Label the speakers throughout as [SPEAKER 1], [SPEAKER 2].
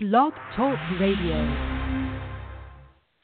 [SPEAKER 1] Blog Talk Radio.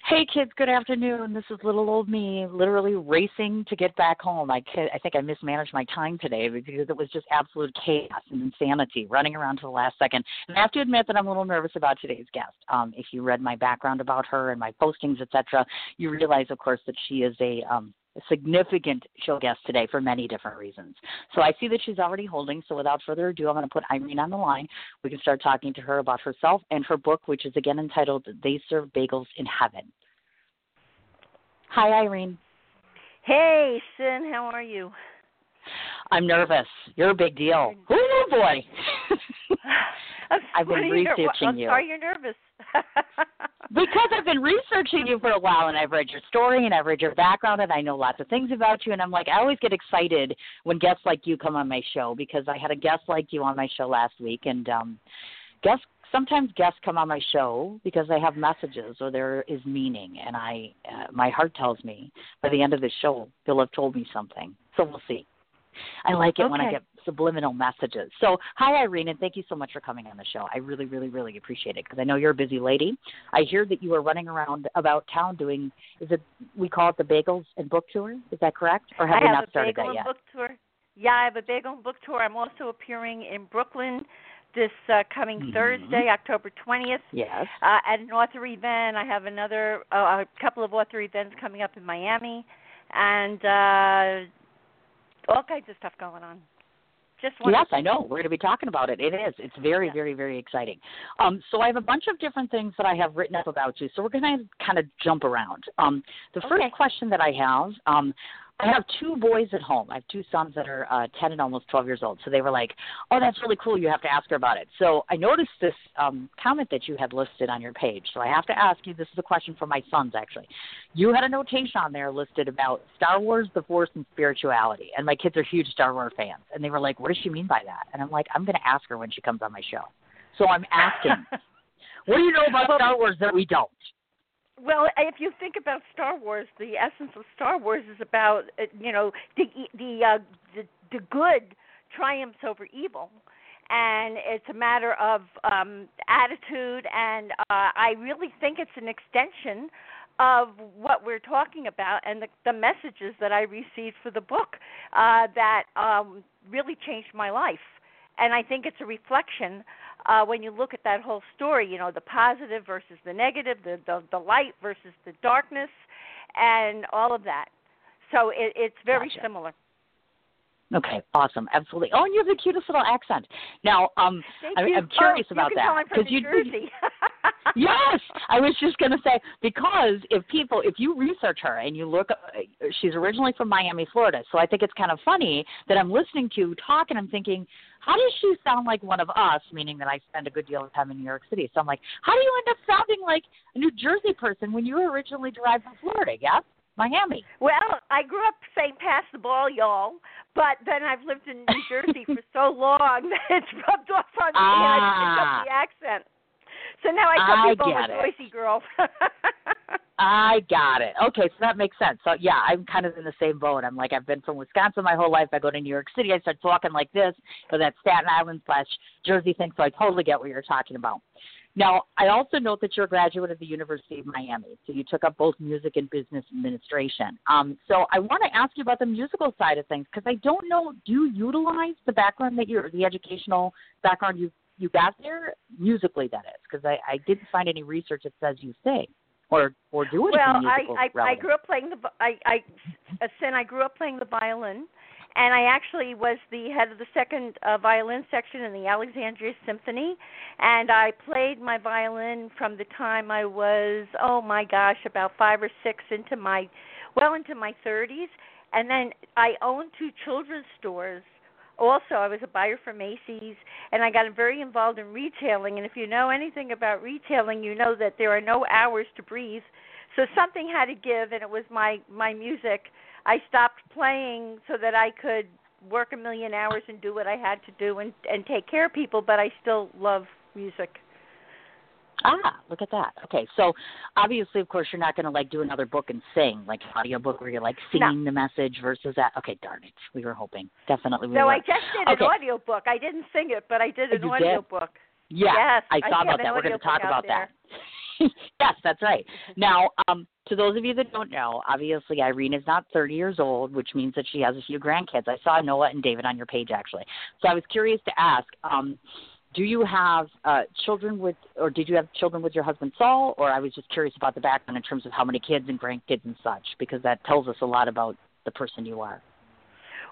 [SPEAKER 2] Hey kids, good afternoon. This is little old me, literally racing to get back home. I I think I mismanaged my time today because it was just absolute chaos and insanity, running around to the last second. And I have to admit that I'm a little nervous about today's guest. Um, if you read my background about her and my postings, etc., you realize, of course, that she is a um, a significant show guest today for many different reasons. So I see that she's already holding. So without further ado, I'm going to put Irene on the line. We can start talking to her about herself and her book, which is again entitled They Serve Bagels in Heaven. Hi, Irene.
[SPEAKER 3] Hey, Sin, how are you?
[SPEAKER 2] I'm nervous. You're a big deal. Oh boy. I've been researching
[SPEAKER 3] you. Why are you nervous?
[SPEAKER 2] because I've been researching you for a while and I've read your story and I've read your background and I know lots of things about you and I'm like I always get excited when guests like you come on my show because I had a guest like you on my show last week and um guests sometimes guests come on my show because they have messages or there is meaning and I uh, my heart tells me by the end of the show they'll have told me something. So we'll see. I like it
[SPEAKER 3] okay.
[SPEAKER 2] when I get subliminal messages. So, hi, Irene, and thank you so much for coming on the show. I really, really, really appreciate it because I know you're a busy lady. I hear that you are running around about town doing, is it, we call it the Bagels and Book Tour? Is that correct? Or have
[SPEAKER 3] I
[SPEAKER 2] you
[SPEAKER 3] have
[SPEAKER 2] not
[SPEAKER 3] a
[SPEAKER 2] started
[SPEAKER 3] bagel
[SPEAKER 2] that yet?
[SPEAKER 3] Book tour. Yeah, I have a bagel book tour. I'm also appearing in Brooklyn this uh, coming
[SPEAKER 2] mm-hmm.
[SPEAKER 3] Thursday, October 20th.
[SPEAKER 2] Yes.
[SPEAKER 3] Uh, at an author event. I have another, uh, a couple of author events coming up in Miami. And, uh, all kinds of stuff going on. Just
[SPEAKER 2] yes, I know. We're going to be talking about it. It is. It's very,
[SPEAKER 3] yeah.
[SPEAKER 2] very, very exciting. Um, so I have a bunch of different things that I have written up about you. So we're going to kind of jump around. Um, the first question that I have, um, I have two boys at home. I have two sons that are uh, 10 and almost 12 years old. So they were like, oh, that's really cool. You have to ask her about it. So I noticed this um, comment that you had listed on your page. So I have to ask you this is a question for my sons, actually. You had a notation on there listed about Star Wars, the Force, and spirituality. And my kids are huge Star Wars fans. And they were like, what does she mean by that? And I'm like, I'm going to ask her when she comes on my show. So I'm asking, what do you know about Star Wars that we don't?
[SPEAKER 3] Well, if you think about Star Wars, the essence of Star Wars is about uh, you know the the uh, the, the good triumphs over evil, and it's a matter of um, attitude. And uh, I really think it's an extension of what we're talking about and the, the messages that I received for the book uh, that um, really changed my life. And I think it's a reflection uh, when you look at that whole story, you know, the positive versus the negative, the, the, the light versus the darkness, and all of that. So it, it's very
[SPEAKER 2] gotcha.
[SPEAKER 3] similar.
[SPEAKER 2] Okay, awesome, absolutely. Oh, and you have the cutest little accent. Now, um, I. I'm curious
[SPEAKER 3] oh,
[SPEAKER 2] about
[SPEAKER 3] you
[SPEAKER 2] that
[SPEAKER 3] because
[SPEAKER 2] you.
[SPEAKER 3] Jersey.
[SPEAKER 2] yes, I was just going to say because if people, if you research her and you look, uh, she's originally from Miami, Florida. So I think it's kind of funny that I'm listening to you talk and I'm thinking, how does she sound like one of us? Meaning that I spend a good deal of time in New York City. So I'm like, how do you end up sounding like a New Jersey person when you were originally derived from Florida? Yes. Miami.
[SPEAKER 3] Well, I grew up saying "pass the ball, y'all," but then I've lived in New Jersey for so long that it's rubbed off on me,
[SPEAKER 2] ah.
[SPEAKER 3] and I picked up the accent. So now I tell
[SPEAKER 2] I
[SPEAKER 3] people I'm a. Joisey girl.
[SPEAKER 2] I got it. Okay, so that makes sense. So yeah, I'm kind of in the same boat. I'm like I've been from Wisconsin my whole life. I go to New York City, I start talking like this, but that Staten Island slash Jersey thing. So I totally get what you're talking about. Now, I also note that you're a graduate of the University of Miami, so you took up both music and business administration. Um, so I want to ask you about the musical side of things because I don't know. Do you utilize the background that you're, the educational background you you got there musically? That is, because I, I didn't find any research that says you sing or or do
[SPEAKER 3] well. I I,
[SPEAKER 2] relevant.
[SPEAKER 3] I grew up playing the I I sin I grew up playing the violin and I actually was the head of the second uh, violin section in the Alexandria Symphony, and I played my violin from the time I was oh my gosh about five or six into my well into my 30s, and then I owned two children's stores. Also, I was a buyer for Macy's, and I got very involved in retailing. And if you know anything about retailing, you know that there are no hours to breathe. So something had to give, and it was my my music I stopped playing so that I could work a million hours and do what I had to do and and take care of people, but I still love music.
[SPEAKER 2] Ah, look at that. Okay, so obviously, of course, you're not going to like do another book and sing like an audio book where you're like singing
[SPEAKER 3] no.
[SPEAKER 2] the message versus that. Okay, darn it, we were hoping definitely. We
[SPEAKER 3] no,
[SPEAKER 2] were.
[SPEAKER 3] I just did
[SPEAKER 2] okay.
[SPEAKER 3] an audio book. I didn't sing it, but I did an
[SPEAKER 2] you
[SPEAKER 3] audio
[SPEAKER 2] did?
[SPEAKER 3] book.
[SPEAKER 2] Yeah,
[SPEAKER 3] yes,
[SPEAKER 2] I saw about
[SPEAKER 3] that.
[SPEAKER 2] We're going to talk about
[SPEAKER 3] there.
[SPEAKER 2] that. yes, that's right. Now, um, to those of you that don't know, obviously Irene is not 30 years old, which means that she has a few grandkids. I saw Noah and David on your page actually. So I was curious to ask, um, do you have uh, children with, or did you have children with your husband Saul? Or I was just curious about the background in terms of how many kids and grandkids and such, because that tells us a lot about the person you are.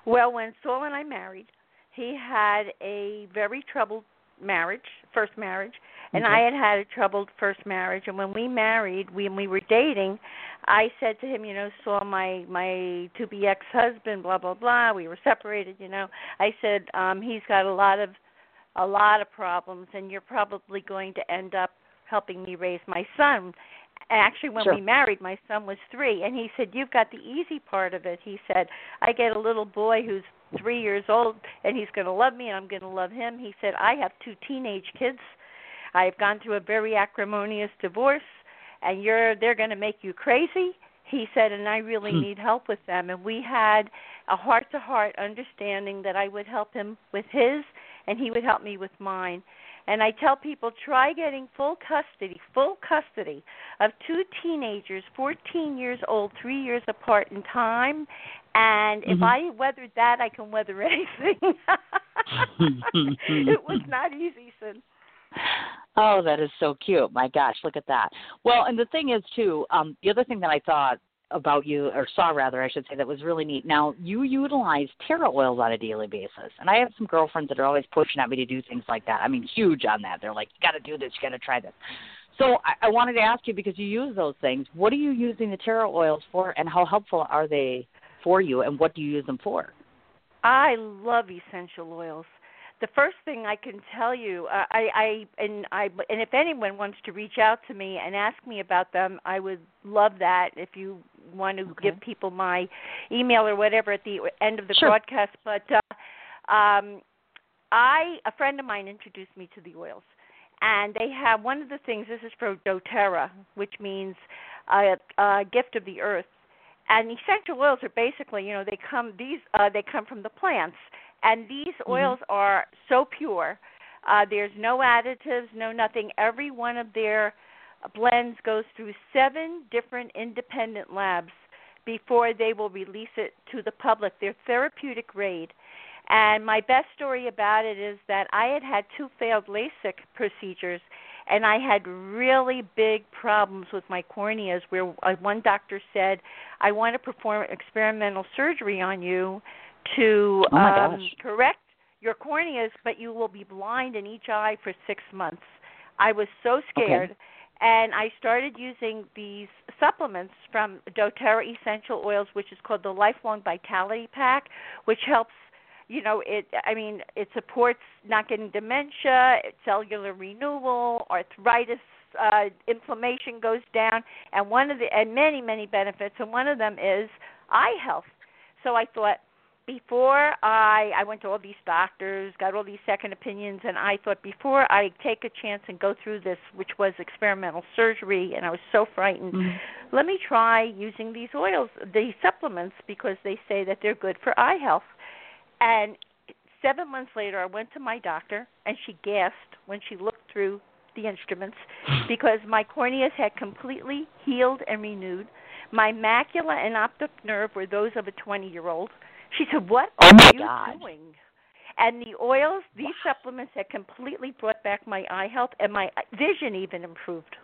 [SPEAKER 3] Well, when Saul and I married, he had a very troubled marriage, first marriage, and
[SPEAKER 2] Okay.
[SPEAKER 3] I had had a troubled first marriage. And when we married, when we were dating, I said to him, you know, Saul my my to be ex husband, blah blah blah. We were separated, you know. I said, um, he's got a lot of a lot of problems, and you're probably going to end up helping me raise my son. Actually, when
[SPEAKER 2] Sure.
[SPEAKER 3] we married, my son was three, and he said, "You've got the easy part of it." He said, "I get a little boy who's three years old, and he's going to love me, and I'm going to love him." He said, "I have two teenage kids. I've gone through a very acrimonious divorce, and you're they're going to make you crazy." He said, "And I really
[SPEAKER 2] Hmm.
[SPEAKER 3] need help with them." And we had a heart-to-heart understanding that I would help him with his, and he would help me with mine. And I tell people try getting full custody, full custody of two teenagers, 14 years old, 3 years apart in time. And if
[SPEAKER 2] Mhm.
[SPEAKER 3] I weathered that, I can weather anything. it was not easy, Sin.
[SPEAKER 2] Oh, that is so cute. My gosh, look at that. Well, and the thing is too, um, the other thing that I thought about you or saw rather I should say that was really neat. Now you utilize Terra oils on a daily basis. And I have some girlfriends that are always pushing at me to do things like that. I mean huge on that. They're like, You gotta do this, you gotta try this. So I, I wanted to ask you because you use those things, what are you using the Terra oils for and how helpful are they for you and what do you use them for?
[SPEAKER 3] I love essential oils. The first thing I can tell you, uh, I, I and I and if anyone wants to reach out to me and ask me about them, I would love that. If you want to
[SPEAKER 2] Okay.
[SPEAKER 3] give people my email or whatever at the end of the
[SPEAKER 2] Sure.
[SPEAKER 3] broadcast, but uh, um, I a friend of mine introduced me to the oils, and they have one of the things. This is for DoTerra, which means a, a gift of the earth. And essential oils are basically, you know, they come these uh, they come from the plants, and these
[SPEAKER 2] Mhm.
[SPEAKER 3] oils are so pure. Uh, there's no additives, no nothing. Every one of their blends goes through seven different independent labs before they will release it to the public. They're therapeutic grade. And my best story about it is that I had had two failed LASIK procedures, and I had really big problems with my corneas. Where uh, one doctor said, "I want to perform experimental surgery on you to
[SPEAKER 2] Oh
[SPEAKER 3] um, correct your corneas, but you will be blind in each eye for six months." I was so scared. And I started using these supplements from doTERRA Essential Oils, which is called the Lifelong Vitality Pack, which helps you know it i mean it supports not getting dementia cellular renewal arthritis uh inflammation goes down and one of the and many many benefits and one of them is eye health so i thought before i i went to all these doctors got all these second opinions and i thought before i take a chance and go through this which was experimental surgery and i was so frightened
[SPEAKER 2] Mhm.
[SPEAKER 3] let me try using these oils these supplements because they say that they're good for eye health and seven months later, I went to my doctor, and she gasped when she looked through the instruments because my corneas had completely healed and renewed. My macula and optic nerve were those of a 20 year old. She said, What
[SPEAKER 2] Oh
[SPEAKER 3] are
[SPEAKER 2] my
[SPEAKER 3] you
[SPEAKER 2] God.
[SPEAKER 3] doing? And the oils, these supplements had completely brought back my eye health, and my vision even improved.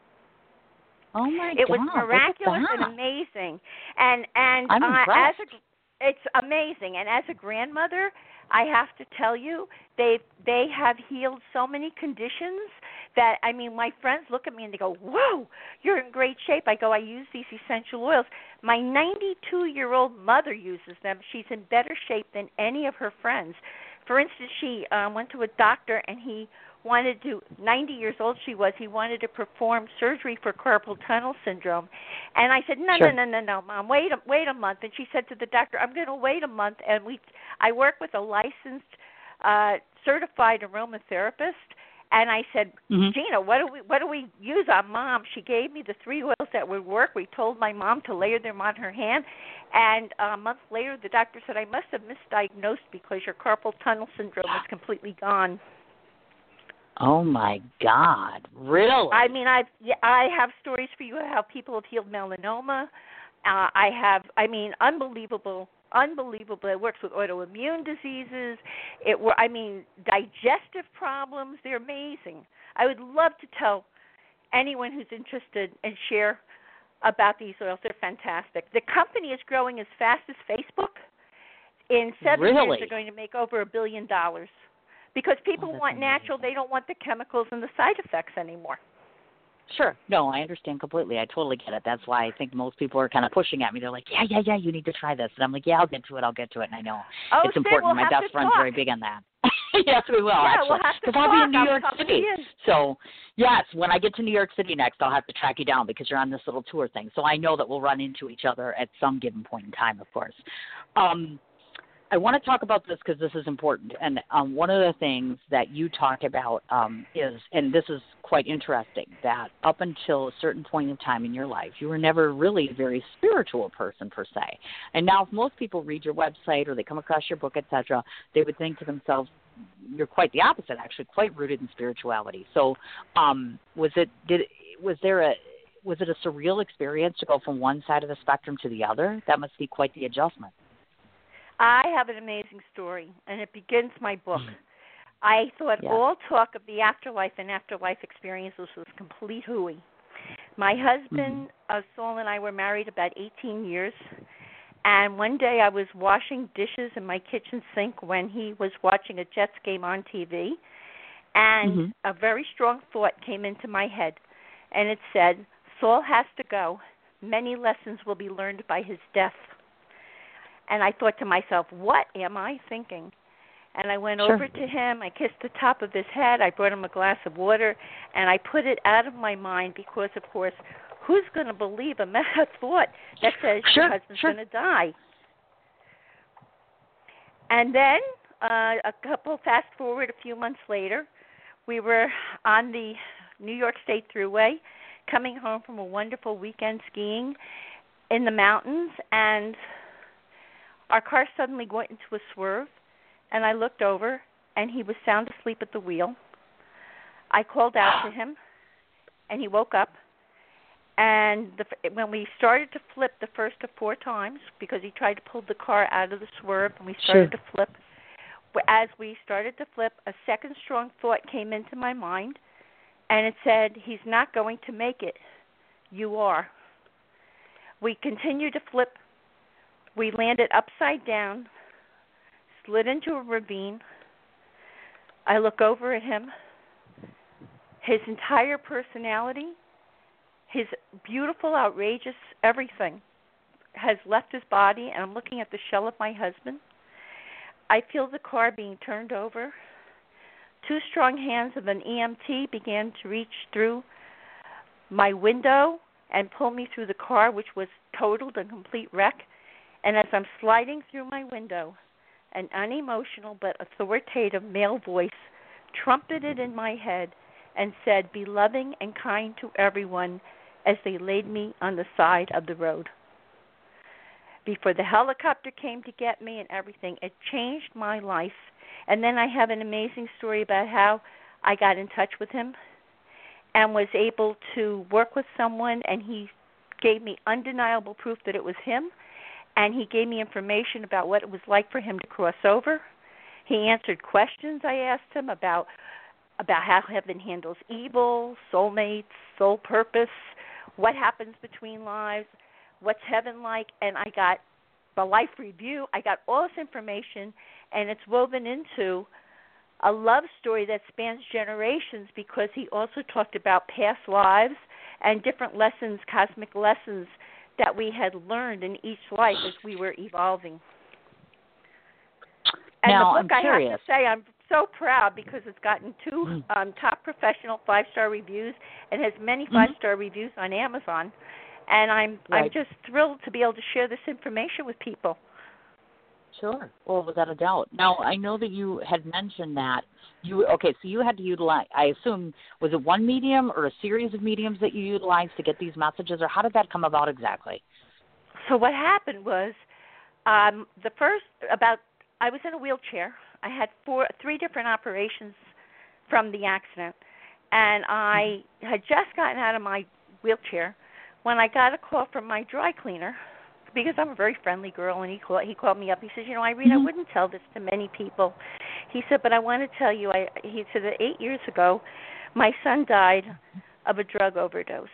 [SPEAKER 2] Oh my
[SPEAKER 3] it
[SPEAKER 2] god. It was
[SPEAKER 3] miraculous and amazing. And and uh, as a it's amazing. And as a grandmother, I have to tell you, they they have healed so many conditions that I mean, my friends look at me and they go, "Whoa, you're in great shape." I go, "I use these essential oils." My 92-year-old mother uses them. She's in better shape than any of her friends. For instance, she um, went to a doctor and he wanted to 90 years old she was he wanted to perform surgery for carpal tunnel syndrome. And i said no
[SPEAKER 2] Sure.
[SPEAKER 3] no no no no mom wait a wait a month. And she said to the doctor i'm going to wait a month and we i work with a licensed uh certified aromatherapist. And i said
[SPEAKER 2] Mhm.
[SPEAKER 3] gina what do we what do we use on mom? She gave me the three oils that would work. We told my mom to layer them on her hand. And a month later the doctor said i must have misdiagnosed because your carpal tunnel syndrome is completely gone
[SPEAKER 2] Oh my God! Really?
[SPEAKER 3] I mean, I've I have stories for you of how people have healed melanoma. Uh, I have, I mean, unbelievable, unbelievable. It works with autoimmune diseases. It, were, I mean, digestive problems. They're amazing. I would love to tell anyone who's interested and share about these oils. They're fantastic. The company is growing as fast as Facebook. In seven
[SPEAKER 2] really?
[SPEAKER 3] years, they're going to make over a billion dollars because people
[SPEAKER 2] oh,
[SPEAKER 3] want
[SPEAKER 2] amazing.
[SPEAKER 3] natural. They don't want the chemicals and the side effects anymore.
[SPEAKER 2] Sure. No, I understand completely. I totally get it. That's why I think most people are kind of pushing at me. They're like, "Yeah, yeah, yeah, you need to try this," and I'm like, "Yeah, I'll get to it. I'll get to it." And I know
[SPEAKER 3] oh,
[SPEAKER 2] it's important.
[SPEAKER 3] We'll
[SPEAKER 2] My best friend's
[SPEAKER 3] talk.
[SPEAKER 2] very big on that. yes, we will.
[SPEAKER 3] Yeah,
[SPEAKER 2] actually,
[SPEAKER 3] we'll
[SPEAKER 2] because I'll be in. New York City. So yes, when I get to New York City next, I'll have to track you down because you're on this little tour thing. So I know that we'll run into each other at some given point in time, of course. Um, I want to talk about this because this is important. And um, one of the things that you talk about um, is, and this is quite interesting, that up until a certain point in time in your life, you were never really a very spiritual person per se. And now, if most people read your website or they come across your book, etc., they would think to themselves, "You're quite the opposite, actually, quite rooted in spirituality." So, um, was it did was there a was it a surreal experience to go from one side of the spectrum to the other? That must be quite the adjustment.
[SPEAKER 3] I have an amazing story, and it begins my book. I thought
[SPEAKER 2] Yeah.
[SPEAKER 3] all talk of the afterlife and afterlife experiences was complete hooey. My husband, uh, Saul, and I were married about 18 years, and one day I was washing dishes in my kitchen sink when he was watching a Jets game on TV, and
[SPEAKER 2] Mhm.
[SPEAKER 3] a very strong thought came into my head, and it said, Saul has to go. Many lessons will be learned by his death. And I thought to myself, what am I thinking? And I went
[SPEAKER 2] Sure.
[SPEAKER 3] over to him, I kissed the top of his head, I brought him a glass of water, and I put it out of my mind because, of course, who's going to believe a meta thought that says
[SPEAKER 2] Sure,
[SPEAKER 3] your husband's
[SPEAKER 2] sure.
[SPEAKER 3] going to die? And then, uh, a couple, fast forward a few months later, we were on the New York State Thruway coming home from a wonderful weekend skiing in the mountains, and our car suddenly went into a swerve, and I looked over, and he was sound asleep at the wheel. I called out to him, and he woke up. And the, when we started to flip the first of four times, because he tried to pull the car out of the swerve, and we started to flip, as we started to flip, a second strong thought came into my mind, and it said, He's not going to make it. You are. We continued to flip. We landed upside down, slid into a ravine. I look over at him. His entire personality, his beautiful, outrageous everything has left his body, and I'm looking at the shell of my husband. I feel the car being turned over. Two strong hands of an EMT began to reach through my window and pull me through the car, which was totaled and complete wreck. And as I'm sliding through my window, an unemotional but authoritative male voice trumpeted in my head and said, Be loving and kind to everyone as they laid me on the side of the road. Before the helicopter came to get me and everything, it changed my life. And then I have an amazing story about how I got in touch with him and was able to work with someone, and he gave me undeniable proof that it was him. And he gave me information about what it was like for him to cross over. He answered questions I asked him about about how heaven handles evil, soulmates, soul purpose, what happens between lives, what's heaven like, and I got the life review. I got all this information, and it's woven into a love story that spans generations because he also talked about past lives and different lessons, cosmic lessons that we had learned in each life as we were evolving. And
[SPEAKER 2] Now,
[SPEAKER 3] the book
[SPEAKER 2] I'm
[SPEAKER 3] I have to say I'm so proud because it's gotten two um, top professional five star reviews and has many five star reviews on Amazon. And I'm I'm just thrilled to be able to share this information with people.
[SPEAKER 2] Sure. Well, without a doubt. Now, I know that you had mentioned that you okay. So you had to utilize. I assume was it one medium or a series of mediums that you utilized to get these messages, or how did that come about exactly?
[SPEAKER 3] So what happened was um the first about I was in a wheelchair. I had four three different operations from the accident. And I had just gotten out of my wheelchair when I got a call from my dry cleaner because I'm a very friendly girl and he called he called me up. He says, "You know, Irene, mm-hmm. I wouldn't tell this to many people." He said, "But I want to tell you I he said that 8 years ago my son died of a drug overdose.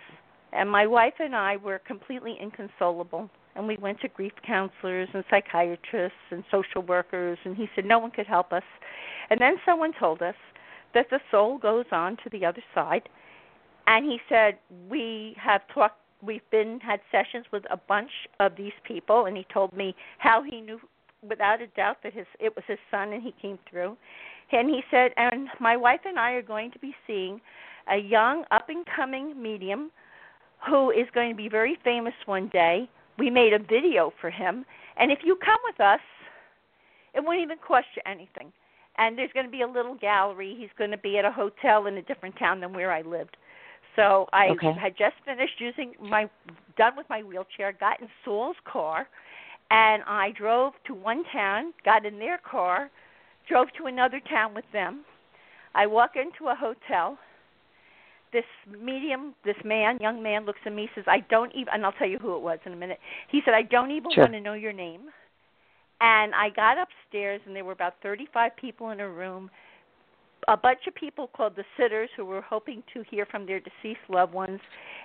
[SPEAKER 3] And my wife and I were completely inconsolable and we went to grief counselors and psychiatrists and social workers and he said no one could help us and then someone told us that the soul goes on to the other side and he said we have talked we've been had sessions with a bunch of these people and he told me how he knew without a doubt that his it was his son and he came through and he said and my wife and I are going to be seeing a young up and coming medium who is going to be very famous one day we made a video for him. And if you come with us, it won't even cost you anything. And there's going to be a little gallery. He's going to be at a hotel in a different town than where I lived. So I
[SPEAKER 2] okay.
[SPEAKER 3] had just finished using my done with my wheelchair, got in Saul's car, and I drove to one town, got in their car, drove to another town with them. I walk into a hotel this medium, this man, young man, looks at me, says, "I don't even," and I'll tell you who it was in a minute. He said, "I don't even
[SPEAKER 2] sure.
[SPEAKER 3] want to know your name." And I got upstairs, and there were about 35 people in a room. A bunch of people called the sitters who were hoping to hear from their deceased loved ones,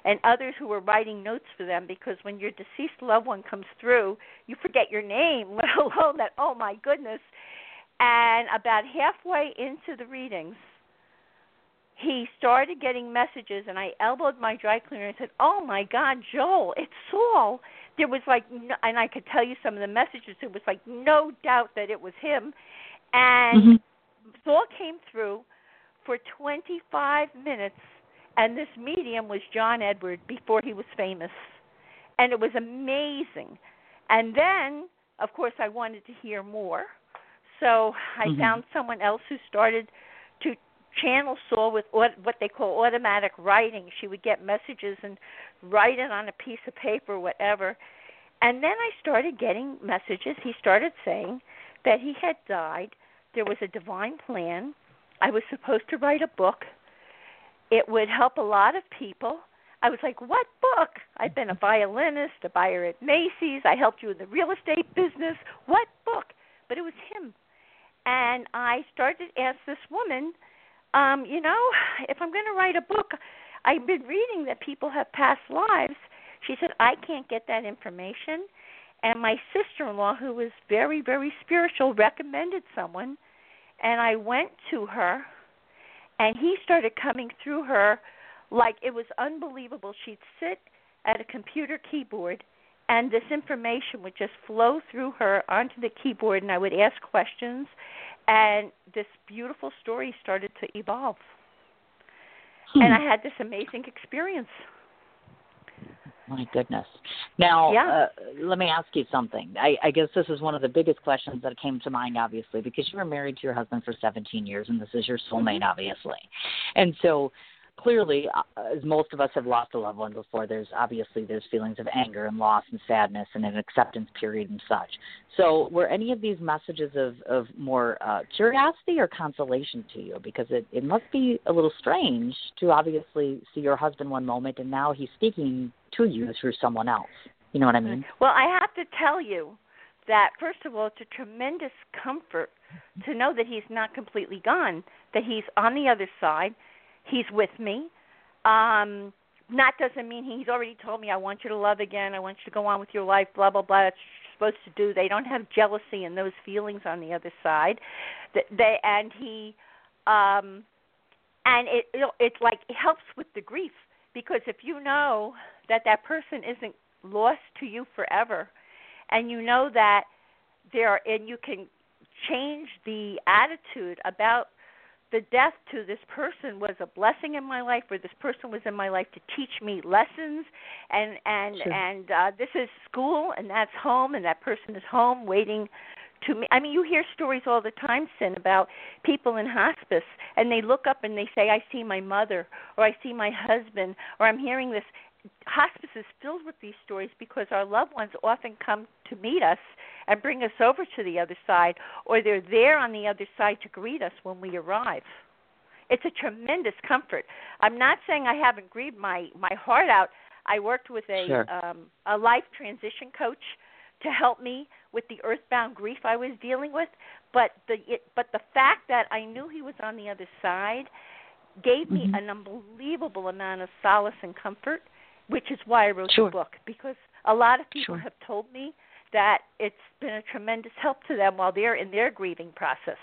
[SPEAKER 3] and others who were writing notes for them because when your deceased loved one comes through, you forget your name, let alone that, oh my goodness. And about halfway into the readings, he started getting messages and I elbowed my dry cleaner and said, "Oh my God, Joel, it's Saul." There was like, and I could tell you some of the messages. It was like no doubt that it was him, and
[SPEAKER 2] mm-hmm.
[SPEAKER 3] Saul came through for 25 minutes, and this medium was John Edward before he was famous, and it was amazing. And then, of course, I wanted to hear more, so I
[SPEAKER 2] mm-hmm.
[SPEAKER 3] found someone else who started to channel Saul with what what they call automatic writing. She would get messages and write it on a piece of paper, whatever. And then I started getting messages. He started saying that he had died. There was a divine plan. I was supposed to write a book. It would help a lot of people. I was like, "What book? I've been a violinist, a buyer at Macy's. I helped you in the real estate business. What book?" But it was him. And I started to ask this woman, um, you know, if I'm going to write a book, I've been reading that people have past lives. She said, I can't get that information. And my sister in law, who was very, very spiritual, recommended someone. And I went to her, and he started coming through her like it was unbelievable. She'd sit at a computer keyboard, and this information would just flow through her onto the keyboard, and I would ask questions and this beautiful story started to evolve. Hmm. And I had this amazing experience.
[SPEAKER 2] My goodness. Now,
[SPEAKER 3] yeah.
[SPEAKER 2] uh, let me ask you something. I, I guess this is one of the biggest questions that came to mind, obviously, because you were married to your husband for 17 years, and this is your soulmate, obviously. And so, clearly, uh, as most of us have lost a loved one before, there's obviously there's feelings of anger and loss and sadness and an acceptance period and such. So, were any of these messages of of more uh, curiosity or consolation to you? Because it it must be a little strange to obviously see your husband one moment and now he's speaking to you through someone else. You know what I mean?
[SPEAKER 3] Well, I have to tell you that first of all, it's a tremendous comfort to know that he's not completely gone, that he's on the other side he's with me. Um, that doesn't mean he's already told me I want you to love again, I want you to go on with your life, blah blah blah. That's supposed to do. They don't have jealousy and those feelings on the other side. They and he um and it it's like it helps with the grief because if you know that that person isn't lost to you forever and you know that there are, and you can change the attitude about the death to this person was a blessing in my life or this person was in my life to teach me lessons and and
[SPEAKER 2] sure.
[SPEAKER 3] and uh this is school and that's home and that person is home waiting to me I mean you hear stories all the time sin about people in hospice and they look up and they say I see my mother or I see my husband or I'm hearing this hospice is filled with these stories because our loved ones often come to meet us and bring us over to the other side, or they're there on the other side to greet us when we arrive. it's a tremendous comfort. I'm not saying I haven't grieved my my heart out. I worked with a
[SPEAKER 2] Sure.
[SPEAKER 3] um a life transition coach to help me with the earthbound grief I was dealing with, but the it, but the fact that I knew he was on the other side gave me
[SPEAKER 2] Mhm.
[SPEAKER 3] an unbelievable amount of solace and comfort, which is why I wrote
[SPEAKER 2] Sure.
[SPEAKER 3] the book because a lot of people
[SPEAKER 2] Sure.
[SPEAKER 3] have told me that it's been a tremendous help to them while they're in their grieving process.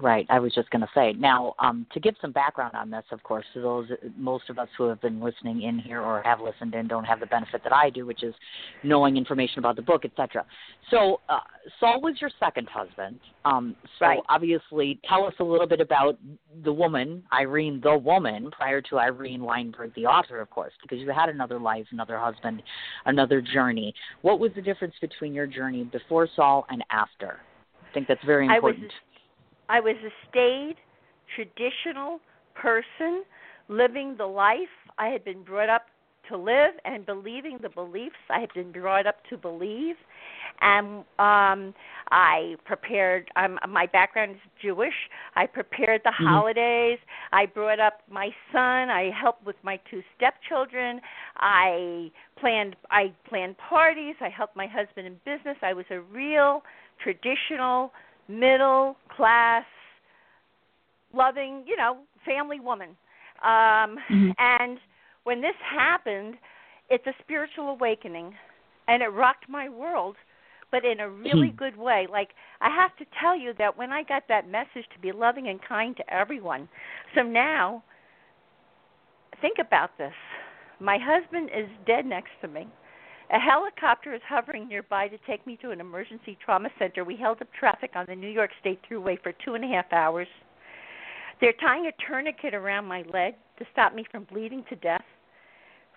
[SPEAKER 2] Right. I was just going to say. Now, um, to give some background on this, of course, to those most of us who have been listening in here or have listened in don't have the benefit that I do, which is knowing information about the book, etc. So, uh, Saul was your second husband. Um, so,
[SPEAKER 3] Right.
[SPEAKER 2] obviously, tell us a little bit about the woman, Irene, the woman, prior to Irene Weinberg, the author, of course, because you had another life, another husband, another journey. What was the difference between your journey before Saul and after? I think that's very important.
[SPEAKER 3] I was a staid, traditional person living the life I had been brought up to live and believing the beliefs I had been brought up to believe. And um I prepared um my background is Jewish. I prepared the
[SPEAKER 2] Mhm.
[SPEAKER 3] holidays. I brought up my son. I helped with my two stepchildren. I planned I planned parties. I helped my husband in business. I was a real traditional middle class loving you know family woman um
[SPEAKER 2] Mhm.
[SPEAKER 3] and when this happened it's a spiritual awakening and it rocked my world but in a really
[SPEAKER 2] Hmm.
[SPEAKER 3] good way like i have to tell you that when i got that message to be loving and kind to everyone so now think about this my husband is dead next to me a helicopter is hovering nearby to take me to an emergency trauma center. We held up traffic on the New York State Thruway for two and a half hours. They're tying a tourniquet around my leg to stop me from bleeding to death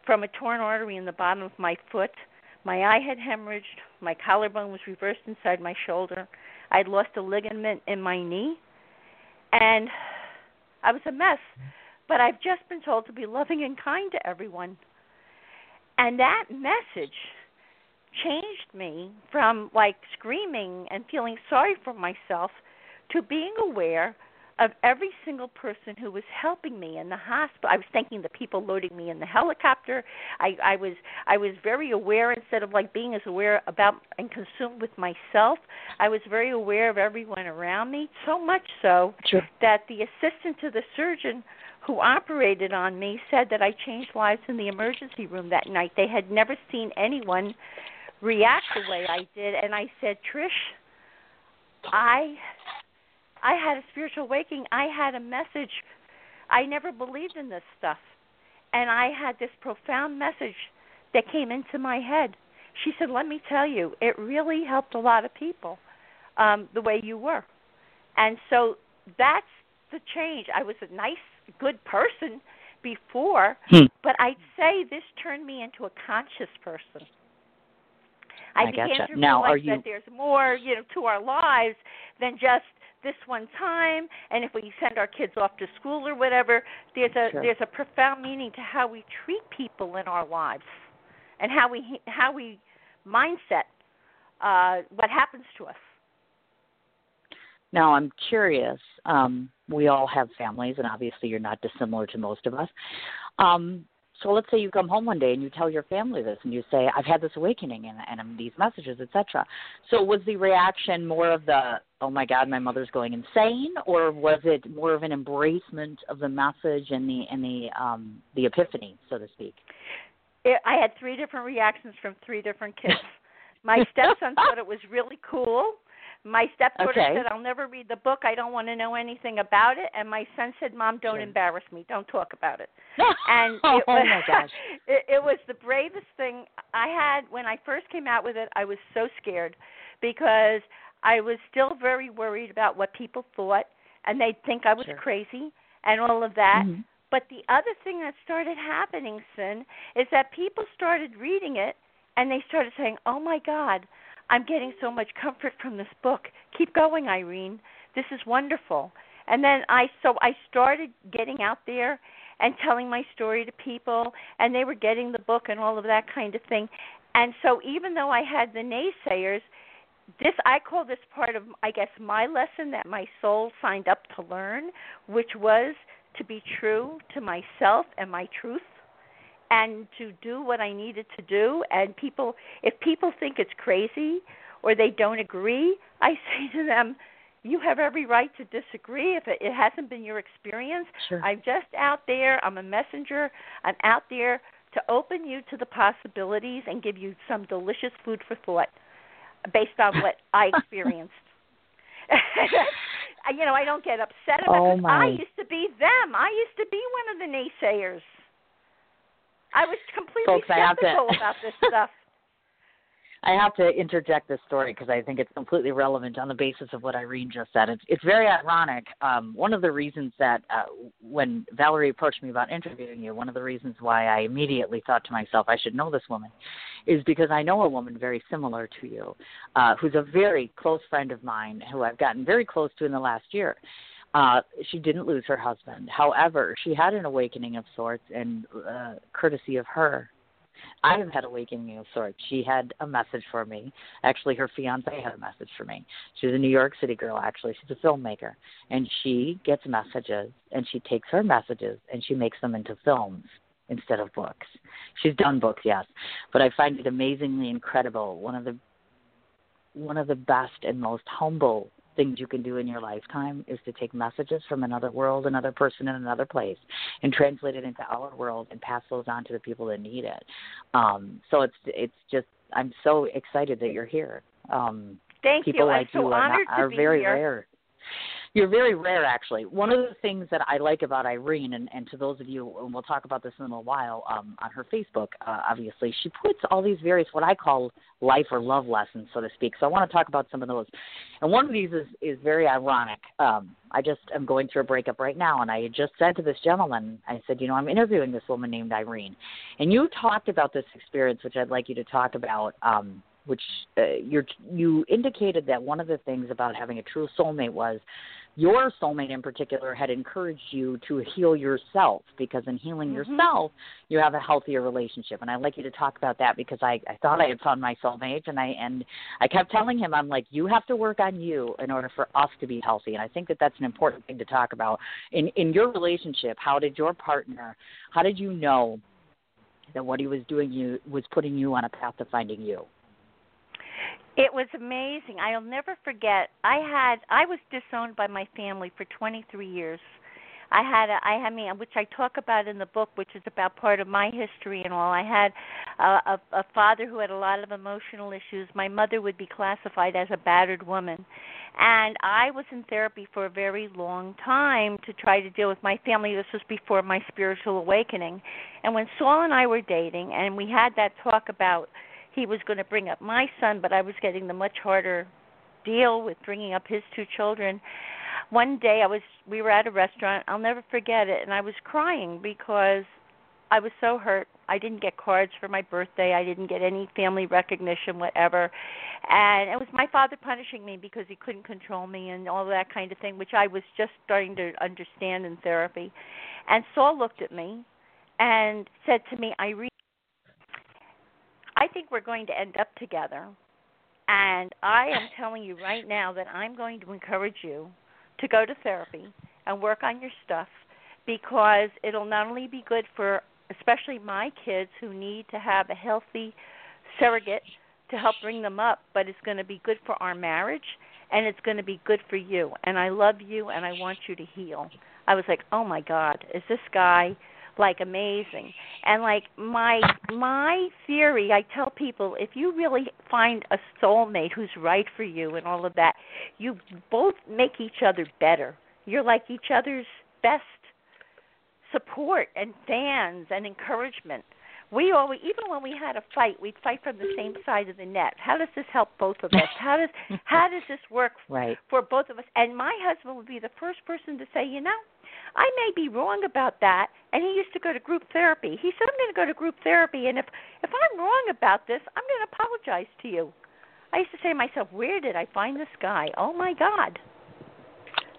[SPEAKER 3] from a torn artery in the bottom of my foot. My eye had hemorrhaged. My collarbone was reversed inside my shoulder. I'd lost a ligament in my knee. And I was a mess. But I've just been told to be loving and kind to everyone. And that message changed me from like screaming and feeling sorry for myself to being aware of every single person who was helping me in the hospital. I was thanking the people loading me in the helicopter. I, I was I was very aware instead of like being as aware about and consumed with myself. I was very aware of everyone around me. So much so
[SPEAKER 2] Sure.
[SPEAKER 3] that the assistant to the surgeon who operated on me said that I changed lives in the emergency room that night. They had never seen anyone react the way I did and I said, "Trish, I I had a spiritual awakening. I had a message. I never believed in this stuff. And I had this profound message that came into my head. She said, "Let me tell you, it really helped a lot of people um the way you were." And so that's the change. I was a nice, good person before,
[SPEAKER 2] Hmm.
[SPEAKER 3] but I'd say this turned me into a conscious person. I,
[SPEAKER 2] I
[SPEAKER 3] began
[SPEAKER 2] gotcha.
[SPEAKER 3] to
[SPEAKER 2] Now,
[SPEAKER 3] realize
[SPEAKER 2] are you-
[SPEAKER 3] that there's more, you know, to our lives than just this one time. And if we send our kids off to school or whatever, there's a
[SPEAKER 2] Sure.
[SPEAKER 3] there's a profound meaning to how we treat people in our lives, and how we how we mindset uh, what happens to us.
[SPEAKER 2] Now, I'm curious. Um, we all have families, and obviously, you're not dissimilar to most of us. Um, so, let's say you come home one day and you tell your family this, and you say, "I've had this awakening, and, and these messages, etc." So, was the reaction more of the, "Oh my God, my mother's going insane," or was it more of an embracement of the message and the and the um, the epiphany, so to speak?
[SPEAKER 3] It, I had three different reactions from three different kids. My stepson thought it was really cool. My stepdaughter
[SPEAKER 2] Okay.
[SPEAKER 3] said, "I'll never read the book. I don't want to know anything about it." And my son said, "Mom, don't
[SPEAKER 2] Sure.
[SPEAKER 3] embarrass me. Don't talk about it." And
[SPEAKER 2] oh,
[SPEAKER 3] it was,
[SPEAKER 2] my gosh.
[SPEAKER 3] it, it was the bravest thing I had when I first came out with it. I was so scared because I was still very worried about what people thought, and they'd think I was
[SPEAKER 2] Sure.
[SPEAKER 3] crazy and all of that.
[SPEAKER 2] Mhm.
[SPEAKER 3] But the other thing that started happening, Sin, is that people started reading it and they started saying, "Oh my God, I'm getting so much comfort from this book. Keep going, Irene. This is wonderful." And then I so I started getting out there and telling my story to people, and they were getting the book and all of that kind of thing. And so even though I had the naysayers, this I call this part of I guess my lesson that my soul signed up to learn, which was to be true to myself and my truth and to do what I needed to do and people if people think it's crazy or they don't agree, I say to them, you have every right to disagree if it, it hasn't been your experience.
[SPEAKER 2] Sure.
[SPEAKER 3] I'm just out there. I'm a messenger. I'm out there to open you to the possibilities and give you some delicious food for thought based on what I experienced. you know, I don't get upset about
[SPEAKER 2] oh
[SPEAKER 3] it. I used to be them. I used to be one of the naysayers. I was completely
[SPEAKER 2] Folks, I have to-
[SPEAKER 3] skeptical about this stuff.
[SPEAKER 2] I have to interject this story because I think it's completely relevant on the basis of what Irene just said. It's it's very ironic. Um, one of the reasons that uh, when Valerie approached me about interviewing you, one of the reasons why I immediately thought to myself I should know this woman, is because I know a woman very similar to you, uh, who's a very close friend of mine who I've gotten very close to in the last year. Uh, she didn't lose her husband. However, she had an awakening of sorts, and uh, courtesy of her, I have had awakening of sorts. She had a message for me. Actually, her fiance had a message for me. She's a New York City girl. Actually, she's a filmmaker, and she gets messages, and she takes her messages and she makes them into films instead of books. She's done books, yes, but I find it amazingly incredible. One of the one of the best and most humble things you can do in your lifetime is to take messages from another world, another person in another place, and translate it into our world and pass those on to the people that need it. Um, so it's it's just I'm so excited that you're here. Um,
[SPEAKER 3] Thank
[SPEAKER 2] people
[SPEAKER 3] you.
[SPEAKER 2] like
[SPEAKER 3] I'm so
[SPEAKER 2] you are, not, are very
[SPEAKER 3] here.
[SPEAKER 2] rare. You're very rare, actually. One of the things that I like about Irene, and, and to those of you, and we'll talk about this in a little while, um, on her Facebook, uh, obviously, she puts all these various, what I call life or love lessons, so to speak. So I want to talk about some of those. And one of these is, is very ironic. Um, I just am going through a breakup right now, and I just said to this gentleman, I said, you know, I'm interviewing this woman named Irene. And you talked about this experience, which I'd like you to talk about. Um, which uh, you're, you indicated that one of the things about having a true soulmate was your soulmate in particular had encouraged you to heal yourself because in healing
[SPEAKER 3] Mhm.
[SPEAKER 2] yourself you have a healthier relationship. And i'd like you to talk about that because i i thought i had found my soulmate and i and i kept telling him i'm like you have to work on you in order for us to be healthy. And i think that that's an important thing to talk about. In in your relationship how did your partner how did you know that what he was doing you was putting you on a path to finding you
[SPEAKER 3] It was amazing. I'll never forget. I had I was disowned by my family for 23 years. I had a, I had me which I talk about in the book, which is about part of my history and all. I had a, a, a father who had a lot of emotional issues. My mother would be classified as a battered woman, and I was in therapy for a very long time to try to deal with my family. This was before my spiritual awakening, and when Saul and I were dating, and we had that talk about he was going to bring up my son, but I was getting the much harder deal with bringing up his two children. One day I was we were at a restaurant, I'll never forget it, and I was crying because I was so hurt. I didn't get cards for my birthday. I didn't get any family recognition whatever. And it was my father punishing me because he couldn't control me and all that kind of thing, which I was just starting to understand in therapy. And Saul looked at me and said to me, Irene I think we're going to end up together. And I am telling you right now that I'm going to encourage you to go to therapy and work on your stuff because it'll not only be good for especially my kids who need to have a healthy surrogate to help bring them up, but it's going to be good for our marriage and it's going to be good for you. And I love you and I want you to heal. I was like, "Oh my god, is this guy like amazing. And like my my theory i tell people if you really find a soulmate who's right for you and all of that you both make each other better. You're like each other's best support and fans and encouragement we always even when we had a fight we'd fight from the same side of the net how does this help both of us how does how does this work
[SPEAKER 2] right
[SPEAKER 3] for both of us and my husband would be the first person to say you know I may be wrong about that. And he used to go to group therapy. He said, I'm going to go to group therapy, and if if I'm wrong about this, I'm going to apologize to you. I used to say to myself, where did I find this guy? Oh my God.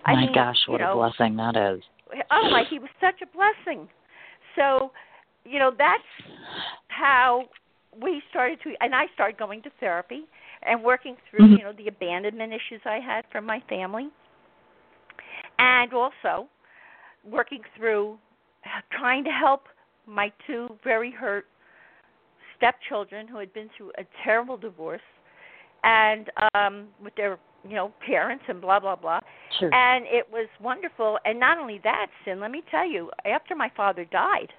[SPEAKER 3] I
[SPEAKER 2] my
[SPEAKER 3] mean,
[SPEAKER 2] gosh what
[SPEAKER 3] you know,
[SPEAKER 2] a blessing that is
[SPEAKER 3] oh my, he was such a blessing. So, you know, that's how we started to, and I started going to therapy and working through,
[SPEAKER 2] Mhm.
[SPEAKER 3] you know, the abandonment issues I had from my family, and also working through trying to help my two very hurt stepchildren who had been through a terrible divorce and um with their you know parents and blah blah blah
[SPEAKER 2] Sure.
[SPEAKER 3] and it was wonderful and not only that sin let me tell you after my father died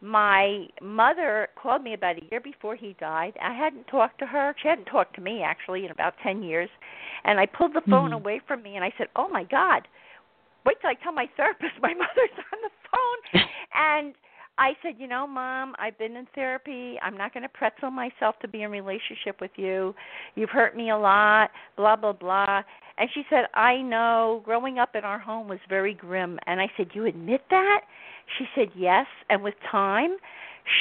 [SPEAKER 3] my mother called me about a year before he died i hadn't talked to her she hadn't talked to me actually in about ten years and i pulled the phone
[SPEAKER 2] Mhm.
[SPEAKER 3] away from me and i said oh my god wait till i tell my therapist my mother's on the phone and I said, you know, mom, I've been in therapy. I'm not going to pretzel myself to be in relationship with you. You've hurt me a lot, blah blah blah. And she said, I know. Growing up in our home was very grim. And I said, you admit that? She said, yes. And with time,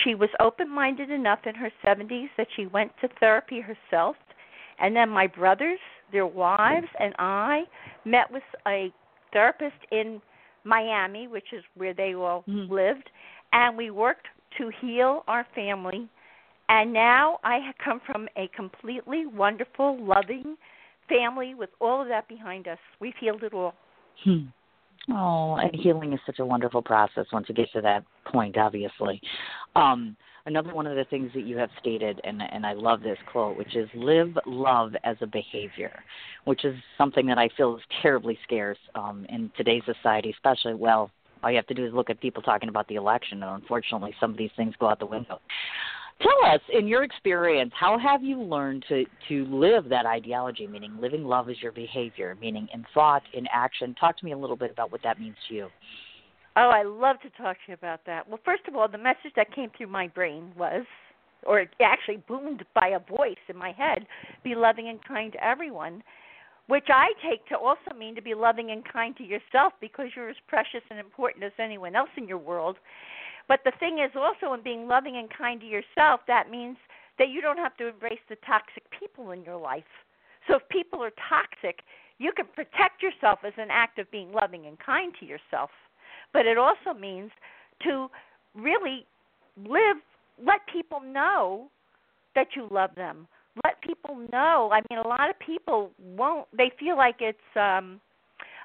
[SPEAKER 3] she was open-minded enough in her 70s that she went to therapy herself. And then my brothers, their wives, and I met with a therapist in Miami, which is where they all
[SPEAKER 2] Mhm.
[SPEAKER 3] lived and we worked to heal our family. And now I have come from a completely wonderful, loving family with all of that behind us. We've healed it all.
[SPEAKER 2] Hmm. Oh, and healing is such a wonderful process once you get to that point, obviously. Um, another one of the things that you have stated, and, and I love this quote, which is live love as a behavior, which is something that I feel is terribly scarce um, in today's society, especially, well, all you have to do is look at people talking about the election, and unfortunately, some of these things go out the window. Tell us, in your experience, how have you learned to to live that ideology? Meaning, living love as your behavior, meaning in thought, in action. Talk to me a little bit about what that means to you.
[SPEAKER 3] Oh, I love to talk to you about that. Well, first of all, the message that came through my brain was, or actually boomed by a voice in my head, be loving and kind to everyone, which I take to also mean to be loving and kind to yourself because you're as precious and important as anyone else in your world. But the thing is also in being loving and kind to yourself, that means that you don't have to embrace the toxic people in your life. So if people are toxic, you can protect yourself as an act of being loving and kind to yourself. But it also means to really live, let people know that you love them. Let people know. I mean, a lot of people won't. They feel like it's um,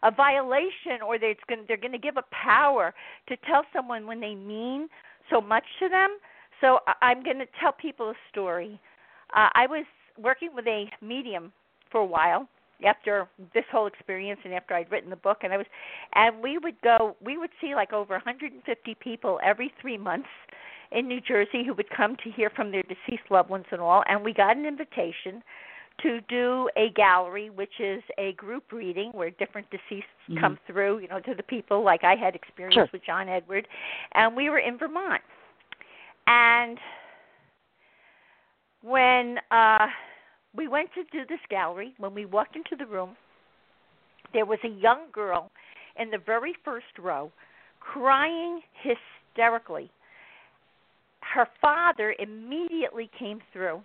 [SPEAKER 3] a violation, or they're going they're going to give a power to tell someone when they mean so much to them. So I'm going to tell people a story. Uh, I was working with a medium for a while after this whole experience and after I'd written the book and I was and we would go we would see like over 150 people every 3 months in New Jersey who would come to hear from their deceased loved ones and all and we got an invitation to do a gallery which is a group reading where different deceased
[SPEAKER 2] Mhm.
[SPEAKER 3] come through you know to the people like I had experience
[SPEAKER 2] Sure.
[SPEAKER 3] with John Edward and we were in Vermont and when uh we went to do this gallery, when we walked into the room, there was a young girl in the very first row crying hysterically. Her father immediately came through,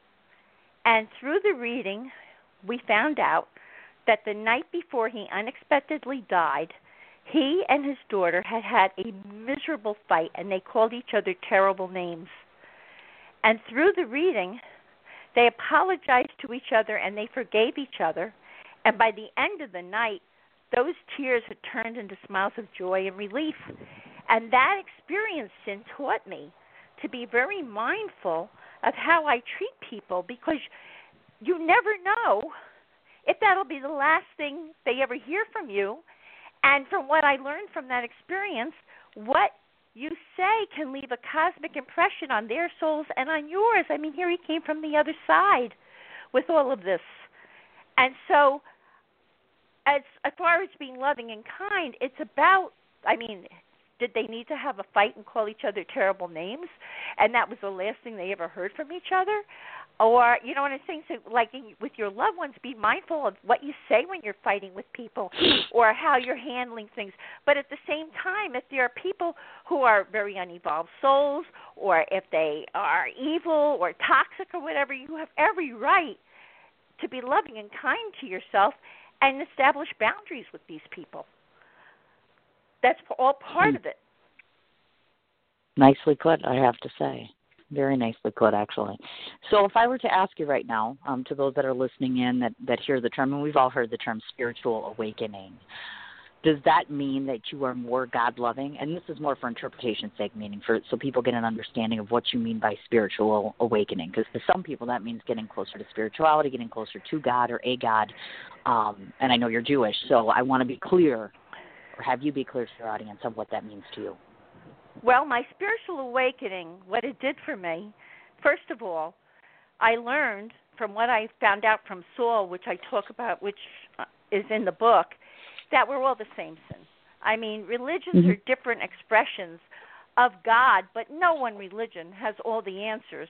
[SPEAKER 3] and through the reading, we found out that the night before he unexpectedly died, he and his daughter had had a miserable fight and they called each other terrible names. And through the reading, they apologized to each other and they forgave each other. And by the end of the night, those tears had turned into smiles of joy and relief. And that experience then taught me to be very mindful of how I treat people because you never know if that'll be the last thing they ever hear from you. And from what I learned from that experience, what you say can leave a cosmic impression on their souls and on yours. I mean, here he came from the other side with all of this. And so as as far as being loving and kind, it's about I mean, did they need to have a fight and call each other terrible names and that was the last thing they ever heard from each other? Or you know what I'm saying? So, like in, with your loved ones, be mindful of what you say when you're fighting with people, or how you're handling things. But at the same time, if there are people who are very unevolved souls, or if they are evil or toxic or whatever, you have every right to be loving and kind to yourself and establish boundaries with these people. That's all part
[SPEAKER 2] Hmm.
[SPEAKER 3] of it.
[SPEAKER 2] Nicely put, I have to say. Very nicely put, actually. So, if I were to ask you right now, um, to those that are listening in that, that hear the term, and we've all heard the term spiritual awakening, does that mean that you are more God loving? And this is more for interpretation's sake, meaning for so people get an understanding of what you mean by spiritual awakening. Because to some people, that means getting closer to spirituality, getting closer to God or a God. Um, and I know you're Jewish, so I want to be clear, or have you be clear to your audience of what that means to you.
[SPEAKER 3] Well, my spiritual awakening, what it did for me, first of all, I learned from what I found out from Saul, which I talk about, which uh, is in the book that we're all the same sin. I mean, religions mm-hmm. are different expressions of God, but no one religion has all the answers.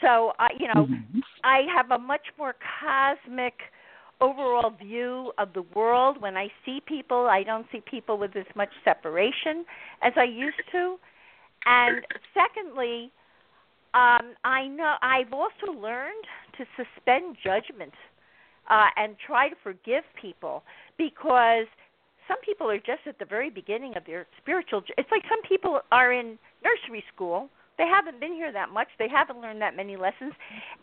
[SPEAKER 3] So, I, you know, mm-hmm. I have a much more cosmic overall view of the world. When I see people, I don't see people with as much separation as I used to. And secondly, um, I know I've also learned to suspend judgment uh, and try to forgive people because some people are just at the very beginning of their spiritual. It's like some people are in nursery school. They haven't been here that much. They haven't learned that many lessons.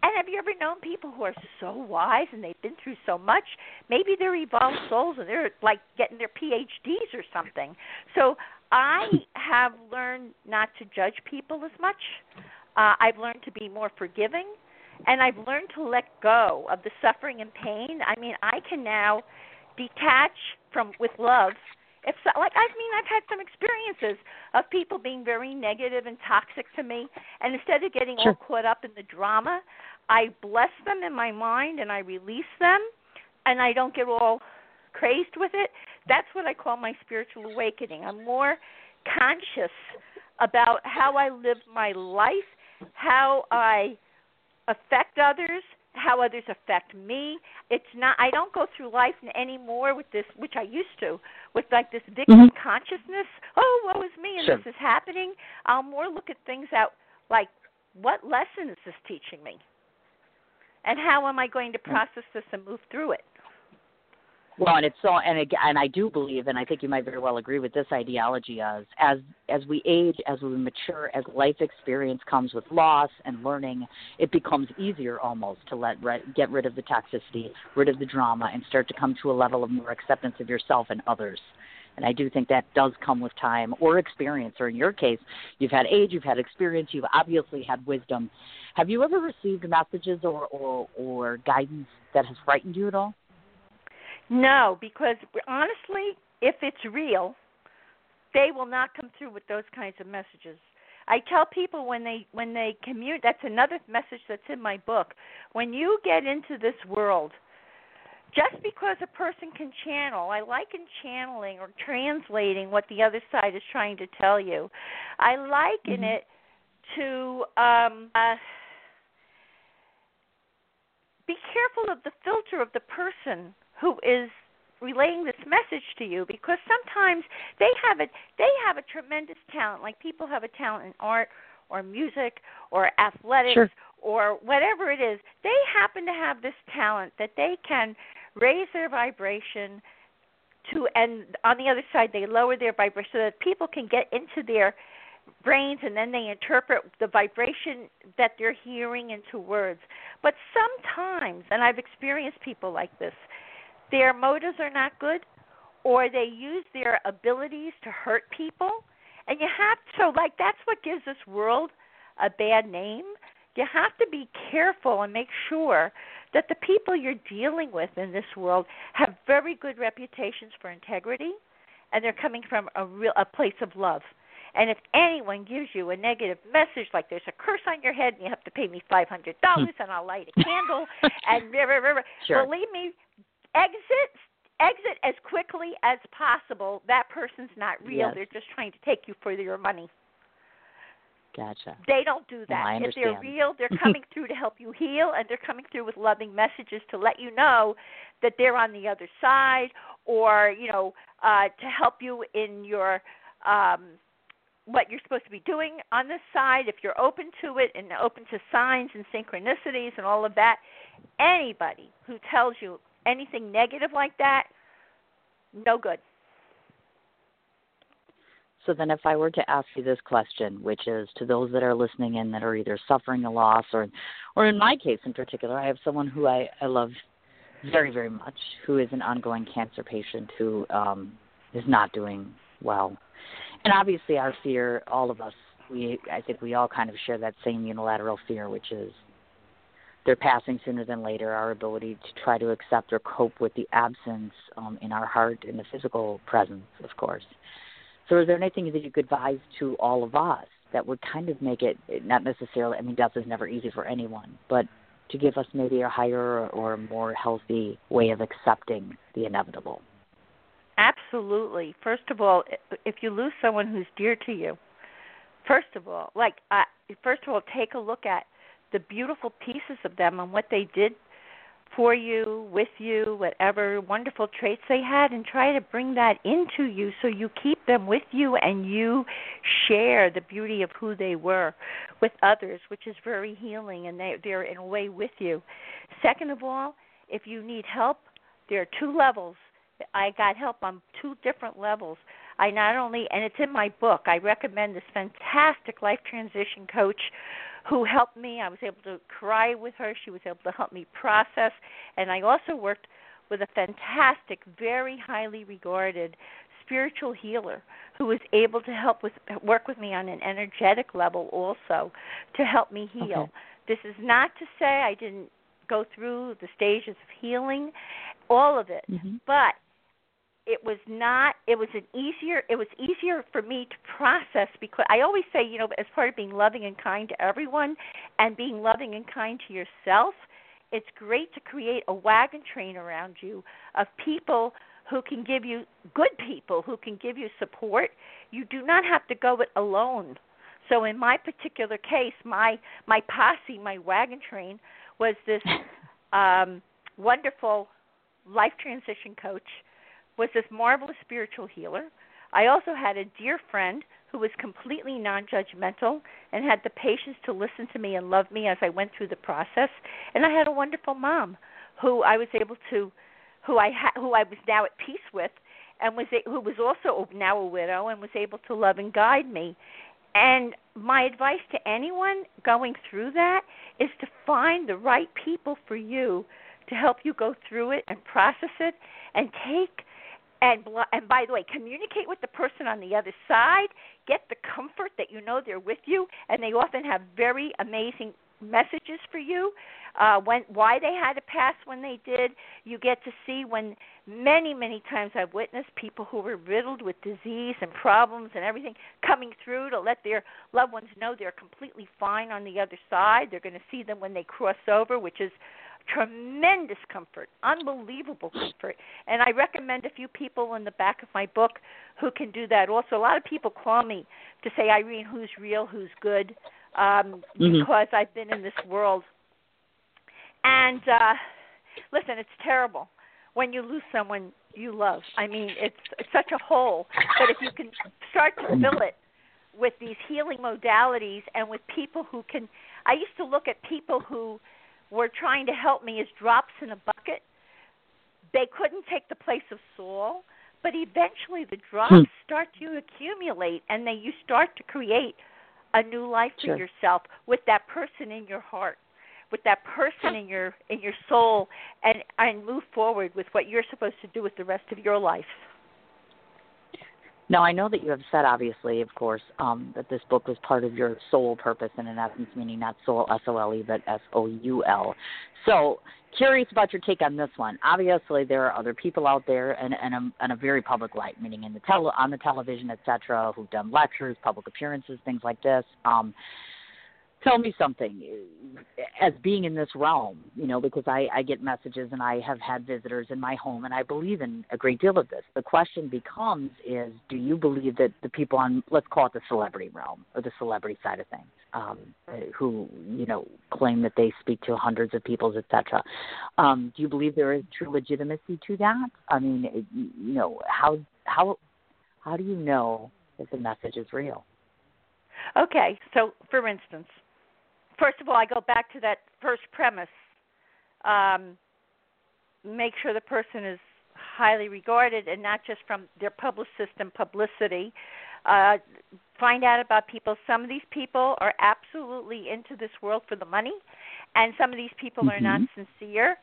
[SPEAKER 3] And have you ever known people who are so wise and they've been through so much? Maybe they're evolved souls and they're like getting their PhDs or something. So I have learned not to judge people as much. Uh, I've learned to be more forgiving, and I've learned to let go of the suffering and pain. I mean, I can now detach from with love if so, like I mean I've had some experiences of people being very negative and toxic to me and instead of getting sure. all caught up in the drama, I bless them in my mind and I release them and I don't get all crazed with it. That's what I call my spiritual awakening. I'm more conscious about how I live my life, how I affect others, how others affect me. It's not I don't go through life anymore with this which I used to, with like this victim mm-hmm. consciousness. Oh, woe is me and
[SPEAKER 2] sure.
[SPEAKER 3] this is happening. I'll more look at things out like what lesson is this teaching me? And how am I going to process this and move through it?
[SPEAKER 2] Well, and it's so, and again, and I do believe, and I think you might very well agree with this ideology as as as we age, as we mature, as life experience comes with loss and learning, it becomes easier almost to let get rid of the toxicity, rid of the drama, and start to come to a level of more acceptance of yourself and others. And I do think that does come with time or experience, or in your case, you've had age, you've had experience, you've obviously had wisdom. Have you ever received messages or, or, or guidance that has frightened you at all?
[SPEAKER 3] No, because honestly, if it's real, they will not come through with those kinds of messages. I tell people when they when they commute that's another message that's in my book. When you get into this world, just because a person can channel, I liken channeling or translating what the other side is trying to tell you. I liken mm-hmm. it to um uh, be careful of the filter of the person who is relaying this message to you because sometimes they have a they have a tremendous talent like people have a talent in art or music or athletics
[SPEAKER 2] sure.
[SPEAKER 3] or whatever it is they happen to have this talent that they can raise their vibration to and on the other side they lower their vibration so that people can get into their brains and then they interpret the vibration that they're hearing into words but sometimes and i've experienced people like this their motives are not good or they use their abilities to hurt people. And you have so like that's what gives this world a bad name. You have to be careful and make sure that the people you're dealing with in this world have very good reputations for integrity and they're coming from a real a place of love. And if anyone gives you a negative message like there's a curse on your head and you have to pay me five hundred dollars and I'll light a candle and rah, rah, rah,
[SPEAKER 2] sure.
[SPEAKER 3] believe me exit exit as quickly as possible. That person's not real.
[SPEAKER 2] Yes.
[SPEAKER 3] They're just trying to take you for your money.
[SPEAKER 2] Gotcha.
[SPEAKER 3] They don't do that.
[SPEAKER 2] I
[SPEAKER 3] if they're real, they're coming through to help you heal and they're coming through with loving messages to let you know that they're on the other side or, you know, uh to help you in your um what you're supposed to be doing on this side if you're open to it and open to signs and synchronicities and all of that anybody who tells you anything negative like that, no good.
[SPEAKER 2] So then, if I were to ask you this question, which is to those that are listening in that are either suffering a loss or, or in my case in particular, I have someone who I, I love very, very much, who is an ongoing cancer patient who um, is not doing well. And obviously, our fear, all of us, we, I think we all kind of share that same unilateral fear, which is they're passing sooner than later. Our ability to try to accept or cope with the absence um, in our heart and the physical presence, of course. So, is there anything that you could advise to all of us that would kind of make it not necessarily? I mean, death is never easy for anyone, but to give us maybe a higher or more healthy way of accepting the inevitable.
[SPEAKER 3] Absolutely. First of all, if you lose someone who's dear to you, first of all, like uh, first of all, take a look at the beautiful pieces of them and what they did for you, with you, whatever wonderful traits they had, and try to bring that into you so you keep them with you and you share the beauty of who they were with others, which is very healing, and they, they're in a way with you. Second of all, if you need help, there are two levels. I got help on two different levels. I not only, and it's in my book, I recommend this fantastic life transition coach who helped me. I was able to cry with her. She was able to help me process. And I also worked with a fantastic, very highly regarded spiritual healer who was able to help with work with me on an energetic level also to help me heal. Okay. This is not to say I didn't go through the stages of healing, all of it,
[SPEAKER 2] mm-hmm.
[SPEAKER 3] but it was not it was an easier it was easier for me to process because I always say, you know, as part of being loving and kind to everyone and being loving and kind to yourself, it's great to create a wagon train around you of people who can give you good people who can give you support. You do not have to go it alone. So in my particular case, my my posse, my wagon train was this um wonderful life transition coach was this marvelous spiritual healer. I also had a dear friend who was completely non judgmental and had the patience to listen to me and love me as I went through the process. And I had a wonderful mom who I was able to who I ha- who I was now at peace with and was a- who was also now a widow and was able to love and guide me. And my advice to anyone going through that is to find the right people for you to help you go through it and process it and take and and by the way, communicate with the person on the other side. Get the comfort that you know they're with you, and they often have very amazing messages for you. Uh, when why they had to pass when they did, you get to see when many many times I've witnessed people who were riddled with disease and problems and everything coming through to let their loved ones know they're completely fine on the other side. They're going to see them when they cross over, which is tremendous comfort, unbelievable comfort. And I recommend a few people in the back of my book who can do that. Also, a lot of people call me to say, Irene, who's real, who's good, um,
[SPEAKER 2] mm-hmm.
[SPEAKER 3] because I've been in this world. And uh, listen, it's terrible when you lose someone you love. I mean, it's, it's such a hole. But if you can start to fill it with these healing modalities and with people who can, I used to look at people who were trying to help me as drops in a bucket. They couldn't take the place of Saul, but eventually the drops hmm. start to accumulate and then you start to create a new life for yourself with that person in your heart with that person in your in your soul and and move forward with what you're supposed to do with the rest of your life
[SPEAKER 2] now, I know that you have said, obviously, of course, um, that this book was part of your soul purpose, and in essence, meaning not soul, S O L E, but S O U L. So, curious about your take on this one. Obviously, there are other people out there, and, and, a, and a very public light, meaning in the tele, on the television, etc., who've done lectures, public appearances, things like this. Um, tell me something as being in this realm you know because i i get messages and i have had visitors in my home and i believe in a great deal of this. The question becomes is do you believe that the people on let's call it the celebrity realm or the celebrity side of things um who you know claim that they speak to hundreds of people etc um do you believe there is true legitimacy to that? I mean you know how how how do you know that the message is real?
[SPEAKER 3] Okay. So for instance first of all, I go back to that first premise. Um, make sure the person is highly regarded and not just from their publicist and publicity. uh, find out about people. Some of these people are absolutely into this world for the money, and some of these people
[SPEAKER 2] mm-hmm.
[SPEAKER 3] are not sincere.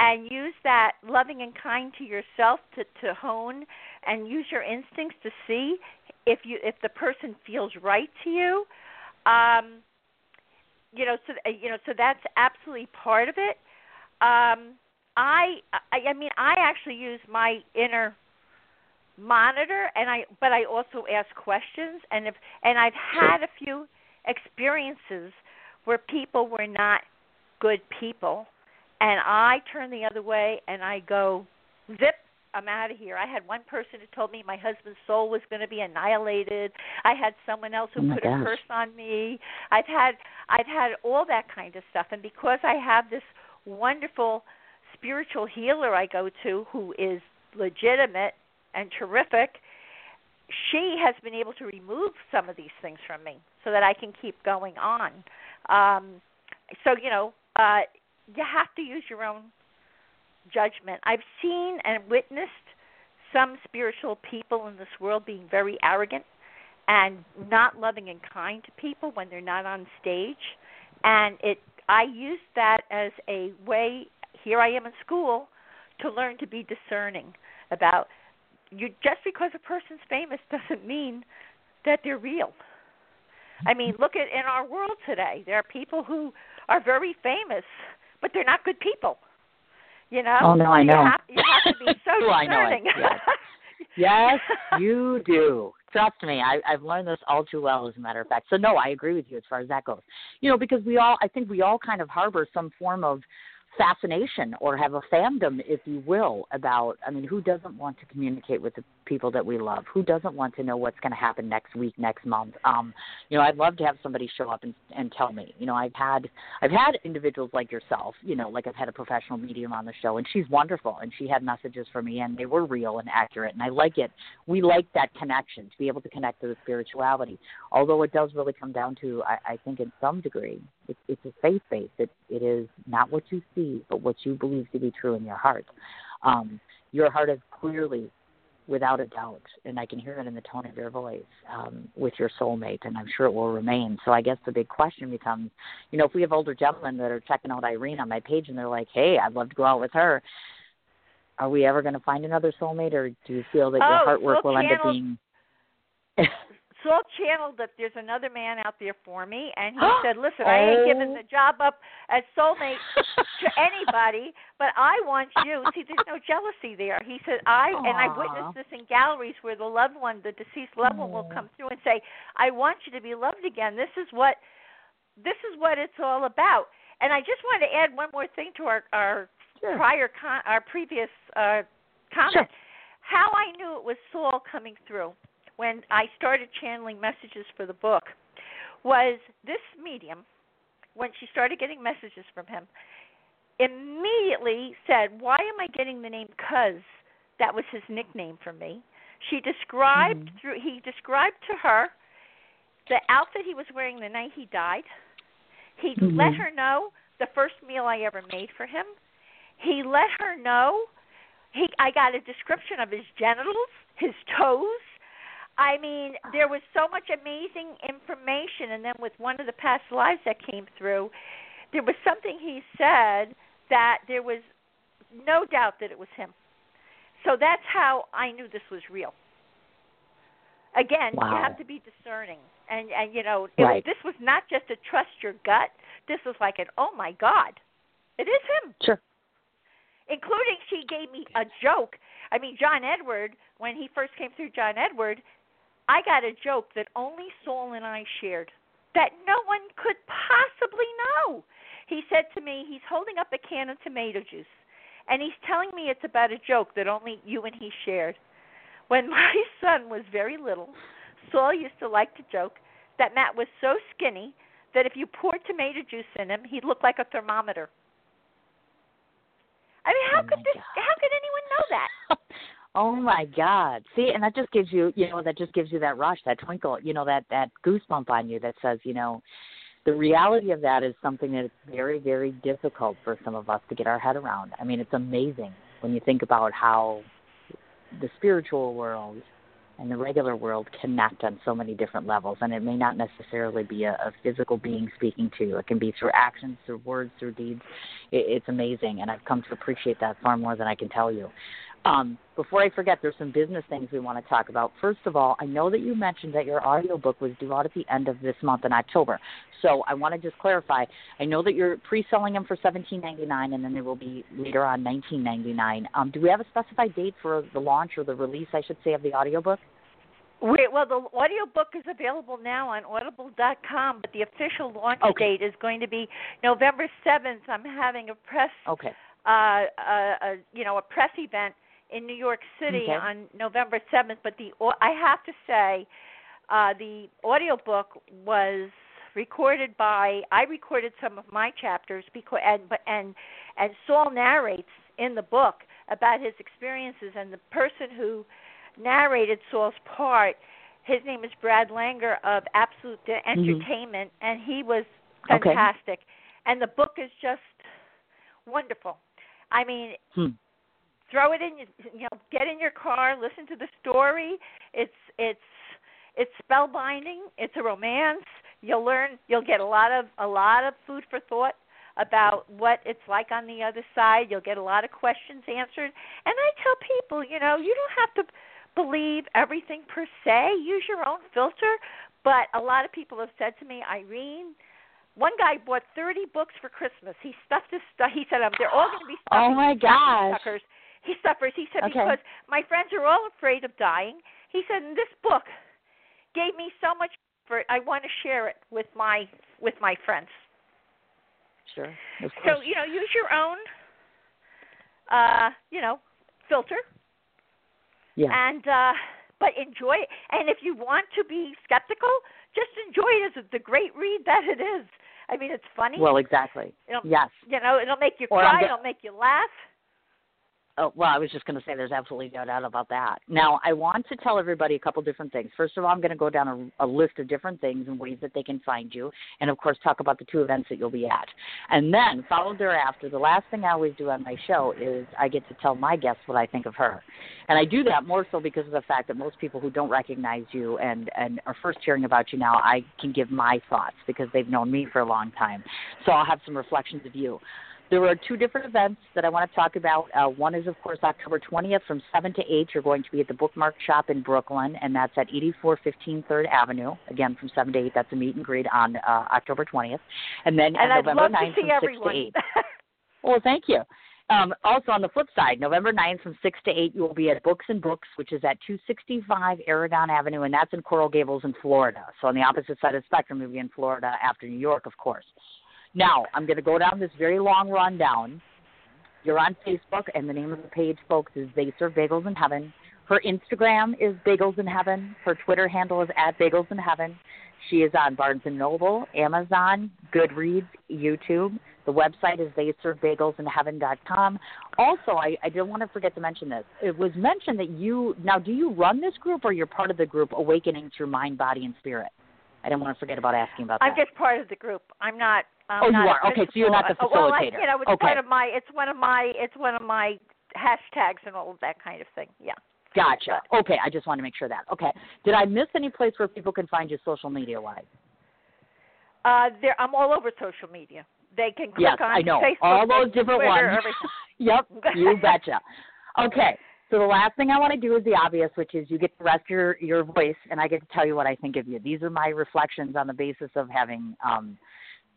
[SPEAKER 3] And use that loving and kind to yourself to to hone, and use your instincts to see if you if the person feels right to you. Um, you know, so uh, you know, so that's absolutely part of it. Um, I, I, I mean, I actually use my inner monitor, and I, but I also ask questions, and if, and I've had a few experiences where people were not good people, and I turn the other way, and I go, zip, I'm out of here. I had one person who told me my husband's soul was going to be annihilated. I had someone else who
[SPEAKER 2] oh
[SPEAKER 3] put
[SPEAKER 2] gosh.
[SPEAKER 3] a curse on me. I've had I've had all that kind of stuff and because I have this wonderful spiritual healer I go to who is legitimate and terrific, she has been able to remove some of these things from me so that I can keep going on. Um so, you know, uh you have to use your own judgment. I've seen and witnessed some spiritual people in this world being very arrogant and not loving and kind to people when they're not on stage. And it I use that as a way here I am in school to learn to be discerning about you just because a person's famous doesn't mean that they're real. I mean, look at in our world today. There are people who are very famous, but they're not good people. You know?
[SPEAKER 2] Oh no, I know.
[SPEAKER 3] You have, you have to be so
[SPEAKER 2] oh, I know it. Yes. yes, you do. Trust me, I, I've learned this all too well, as a matter of fact. So no, I agree with you as far as that goes. You know, because we all, I think we all kind of harbor some form of fascination or have a fandom, if you will, about. I mean, who doesn't want to communicate with the people that we love? Who doesn't want to know what's going to happen next week, next month? Um, you know, I'd love to have somebody show up and and tell me. You know, I've had I've had individuals like yourself. You know, like I've had a professional medium on the show, and she's wonderful, and she had messages for me, and they were real and accurate, and I like it. We like that connection to be able to connect to the spirituality. Although it does really come down to, I, I think, in some degree, it, it's a faith based. It it is not what you see, but what you believe to be true in your heart. Um, your heart is clearly without a doubt, and I can hear it in the tone of your voice um, with your soulmate, and I'm sure it will remain. So I guess the big question becomes, you know, if we have older gentlemen that are checking out Irene on my page and they're like, "Hey, I'd love to go out with her," are we ever going to find another soulmate, or do you feel that
[SPEAKER 3] oh,
[SPEAKER 2] your heart work will
[SPEAKER 3] channel,
[SPEAKER 2] end up being?
[SPEAKER 3] Saul channeled that there's another man out there for me, and he said, "Listen, I ain't giving the job up as soulmate to anybody, but I want you." See, there's no jealousy there. He said, "I,"
[SPEAKER 2] Aww.
[SPEAKER 3] and I've witnessed this in galleries where the loved one, the deceased loved one, will come through and say, "I want you to be loved again. This is what, this is what it's all about." And I just wanted to add one more thing to our our
[SPEAKER 2] sure.
[SPEAKER 3] prior con- our previous uh, comment.
[SPEAKER 2] Sure.
[SPEAKER 3] How I knew it was Saul coming through when I started channeling messages for the book was this medium, when she started getting messages from him, immediately said, Why am I getting the name Cuz? That was his nickname for me. She described
[SPEAKER 2] mm-hmm.
[SPEAKER 3] through he described to her the outfit he was wearing the night he died. He
[SPEAKER 2] mm-hmm.
[SPEAKER 3] let her know the first meal I ever made for him. He let her know he I got a description of his genitals, his toes, I mean, there was so much amazing information, and then with one of the past lives that came through, there was something he said that there was no doubt that it was him. So that's how I knew this was real. Again,
[SPEAKER 2] wow.
[SPEAKER 3] you have to be discerning, and and you know, it,
[SPEAKER 2] right.
[SPEAKER 3] this was not just a trust your gut. This was like an oh my god, it is him.
[SPEAKER 2] Sure.
[SPEAKER 3] Including, she gave me a joke. I mean, John Edward, when he first came through, John Edward, I got a joke that only Saul and I shared that no one could possibly know. He said to me, he's holding up a can of tomato juice, and he's telling me it's about a joke that only you and he shared. When my son was very little, Saul used to like to joke that Matt was so skinny that if you poured tomato juice in him, he'd look like a thermometer. I mean, how
[SPEAKER 2] oh
[SPEAKER 3] could this?
[SPEAKER 2] God.
[SPEAKER 3] How could anyone know that?
[SPEAKER 2] Oh my God! See, and that just gives you, you know, that just gives you that rush, that twinkle, you know, that that goosebump on you that says, you know, the reality of that is something that is very, very difficult for some of us to get our head around. I mean, it's amazing when you think about how the spiritual world and the regular world connect on so many different levels. And it may not necessarily be a, a physical being speaking to you, it can be through actions, through words, through deeds. It, it's amazing. And I've come to appreciate that far more than I can tell you. Um, before I forget, there's some business things we want to talk about. First of all, I know that you mentioned that your audiobook was due out at the end of this month in October. So I want to just clarify. I know that you're pre-selling them for $17.99, and then they will be later on $19.99. Um, do we have a specified date for the launch or the release, I should say, of the audiobook?
[SPEAKER 3] Wait, well, the audiobook is available now on audible.com, but the official launch
[SPEAKER 2] okay.
[SPEAKER 3] date is going to be November 7th. I'm having a press,
[SPEAKER 2] okay.
[SPEAKER 3] uh, a, a, you know, a press event in New York City
[SPEAKER 2] okay.
[SPEAKER 3] on November 7th. But the I have to say, uh, the audiobook was recorded by I recorded some of my chapters because and and and Saul narrates in the book about his experiences and the person who narrated Saul's part his name is Brad Langer of Absolute
[SPEAKER 2] mm-hmm.
[SPEAKER 3] Entertainment mm-hmm. and he was fantastic
[SPEAKER 2] okay.
[SPEAKER 3] and the book is just wonderful. I mean,
[SPEAKER 2] hmm
[SPEAKER 3] throw it in you know get in your car listen to the story it's it's it's spellbinding it's a romance you'll learn you'll get a lot of a lot of food for thought about what it's like on the other side you'll get a lot of questions answered and i tell people you know you don't have to believe everything per se use your own filter but a lot of people have said to me irene one guy bought 30 books for Christmas. He stuffed his stuff. He said, um, "They're all going to be stuffed."
[SPEAKER 2] oh my gosh.
[SPEAKER 3] suckers." He suffers. He said
[SPEAKER 2] okay.
[SPEAKER 3] because my friends are all afraid of dying. He said, and this book gave me so much for I want to share it with my with my friends.
[SPEAKER 2] Sure.
[SPEAKER 3] So you know, use your own, uh, you know, filter.
[SPEAKER 2] Yeah.
[SPEAKER 3] And uh, but enjoy it. And if you want to be skeptical, just enjoy it as the great read that it is. I mean, it's funny.
[SPEAKER 2] Well, exactly.
[SPEAKER 3] It'll,
[SPEAKER 2] yes.
[SPEAKER 3] You know, it'll make you
[SPEAKER 2] or
[SPEAKER 3] cry. It'll make you laugh.
[SPEAKER 2] Oh, well, I was just going to say there's absolutely no doubt about that. Now, I want to tell everybody a couple different things. First of all, I'm going to go down a, a, list of different things and ways that they can find you, and of course, talk about the two events that you'll be at. And then, followed thereafter, the last thing I always do on my show is I get to tell my guests what I think of her. And I do that more so because of the fact that most people who don't recognize you and, and are first hearing about you now, I can give my thoughts because they've known me for a long time. So I'll have some reflections of you. There are two different events that I want to talk about. Uh, one is, of course, October 20th from 7 to 8. You're going to be at the Bookmark Shop in Brooklyn, and that's at 8415 3rd Avenue. Again, from 7 to 8. That's a meet and greet on uh, October 20th. And then
[SPEAKER 3] and
[SPEAKER 2] on
[SPEAKER 3] I'd
[SPEAKER 2] November
[SPEAKER 3] love
[SPEAKER 2] 9th
[SPEAKER 3] to see
[SPEAKER 2] from
[SPEAKER 3] everyone.
[SPEAKER 2] 6 to 8. well, thank you. Um, also, on the flip side, November 9th from 6 to 8, you will be at Books and Books, which is at 265 Aragon Avenue, and that's in Coral Gables in Florida. So on the opposite side of the spectrum, you'll be in Florida after New York, of course. Now, I'm going to go down this very long rundown you're on Facebook, and the name of the page, folks, is They Serve Bagels in Heaven. Her Instagram is Bagels in Heaven. Her Twitter handle is at Bagels in Heaven. She is on Barnes and Noble, Amazon, Goodreads, YouTube. The website is theyservebagelsInheaven.com. Also, I, I didn't want to forget to mention this. It was mentioned that you now do you run this group or you're part of the group Awakening Through Mind, Body, and Spirit? I didn't want to forget about asking about that.
[SPEAKER 3] I'm just part of the group. I'm not
[SPEAKER 2] um, oh, you are okay. So you're not the facilitator.
[SPEAKER 3] Well, I, you know, it's
[SPEAKER 2] okay.
[SPEAKER 3] one of my. It's one of my. It's one of my hashtags and all of that kind of thing. Yeah.
[SPEAKER 2] Gotcha. Okay, I just want to make sure that. Okay. Did I miss any place where people can find you social media wise?
[SPEAKER 3] Uh, there, I'm all over social media. They can click
[SPEAKER 2] yes,
[SPEAKER 3] on
[SPEAKER 2] I know.
[SPEAKER 3] Facebook,
[SPEAKER 2] all those different
[SPEAKER 3] Twitter,
[SPEAKER 2] ones. yep, you betcha. Okay, so the last thing I want to do is the obvious, which is you get to rest your your voice, and I get to tell you what I think of you. These are my reflections on the basis of having um,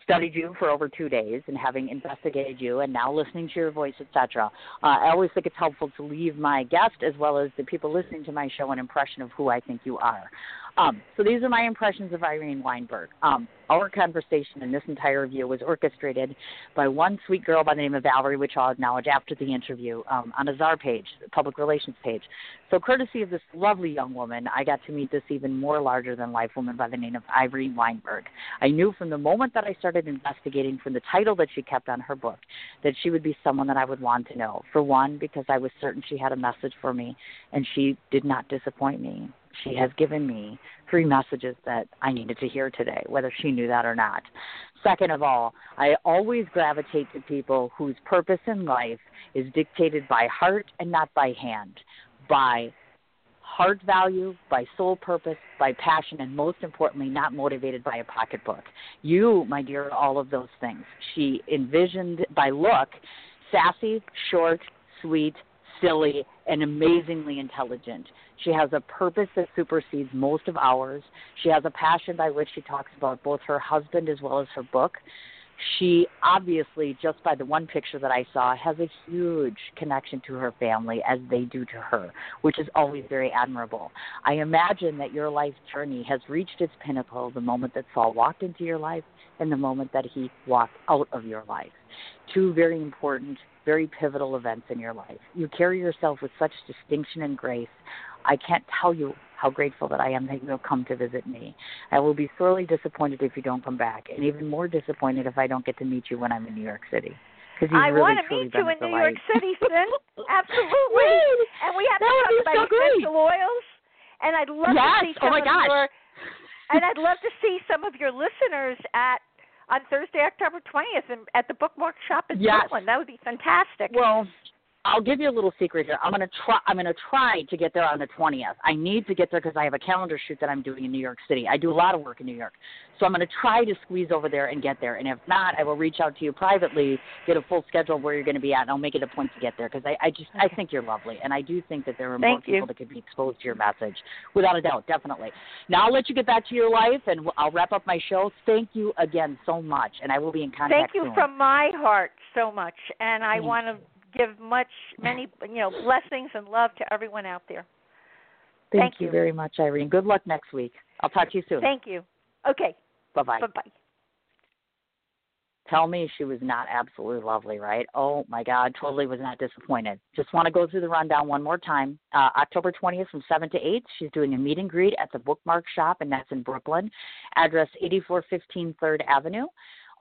[SPEAKER 2] studied you for over two days and having investigated you and now listening to your voice, etc. Uh, I always think it's helpful to leave my guest as well as the people listening to my show an impression of who I think you are. Um, so these are my impressions of Irene Weinberg. Um, our conversation in this entire review was orchestrated by one sweet girl by the name of Valerie, which I'll acknowledge after the interview um, on a czar page, public relations page. So, courtesy of this lovely young woman, I got to meet this even more larger than life woman by the name of Irene Weinberg. I knew from the moment that I started investigating from the title that she kept on her book that she would be someone that I would want to know. For one, because I was certain she had a message for me, and she did not disappoint me she has given me three messages that I needed to hear today, whether she knew that or not. Second of all, I always gravitate to people whose purpose in life is dictated by heart and not by hand, by heart value, by soul purpose, by passion, and most importantly, not motivated by a pocketbook. You, my dear, all of those things. She envisioned by look sassy, short, sweet, silly, and amazingly intelligent. She has a purpose that supersedes most of ours. She has a passion by which she talks about both her husband as well as her book she obviously, just by the one picture that I saw, has a huge connection to her family as they do to her, which is always very admirable. I imagine that your life journey has reached its pinnacle the moment that Saul walked into your life and the moment that he walked out of your life. Two very important, very pivotal events in your life. You carry yourself with such distinction and grace. I can't tell you how grateful that I am that you have come to visit me. I will be sorely disappointed if you don't come back, and even more disappointed if I don't get to meet you when I'm in New York City.
[SPEAKER 3] I
[SPEAKER 2] really,
[SPEAKER 3] want to meet you in New York City, Sin. Absolutely. and we have to talk about
[SPEAKER 2] so
[SPEAKER 3] essential oils. And I'd love
[SPEAKER 2] yes.
[SPEAKER 3] to see
[SPEAKER 2] oh
[SPEAKER 3] some
[SPEAKER 2] my
[SPEAKER 3] of
[SPEAKER 2] gosh.
[SPEAKER 3] your and I'd love to see some of your listeners at on Thursday, October twentieth, at the Bookmark Shop in
[SPEAKER 2] yes.
[SPEAKER 3] Brooklyn. That would be fantastic.
[SPEAKER 2] Well, I'll give you a little secret here. I'm gonna try. I'm gonna try to get there on the 20th. I need to get there because I have a calendar shoot that I'm doing in New York City. I do a lot of work in New York, so I'm gonna try to squeeze over there and get there. And if not, I will reach out to you privately, get a full schedule of where you're going to be at, and I'll make it a point to get there because I, I just I think you're lovely, and I do think that there are more
[SPEAKER 3] Thank you.
[SPEAKER 2] people that could be exposed to your message, without a doubt, definitely. Now I'll let you get back to your life, and I'll wrap up my show. Thank you again so much, and I will be in contact. You.
[SPEAKER 3] Thank you
[SPEAKER 2] soon.
[SPEAKER 3] from my heart so much, and I want to give much, many, you know, blessings and love to everyone out there.
[SPEAKER 2] Thank,
[SPEAKER 3] Thank
[SPEAKER 2] you
[SPEAKER 3] you.
[SPEAKER 2] very much, Irene. Good luck next week. I'll talk to you soon.
[SPEAKER 3] Thank you. Okay.
[SPEAKER 2] Bye bye.
[SPEAKER 3] Bye bye.
[SPEAKER 2] Tell me she was not absolutely lovely, right? Oh my God, totally was not disappointed. Just want to go through the rundown one more time. Uh, October 20th from 7 to 8, she's doing a meet and greet at the Bookmark Shop, and that's in Brooklyn. Address 8415 3rd Avenue.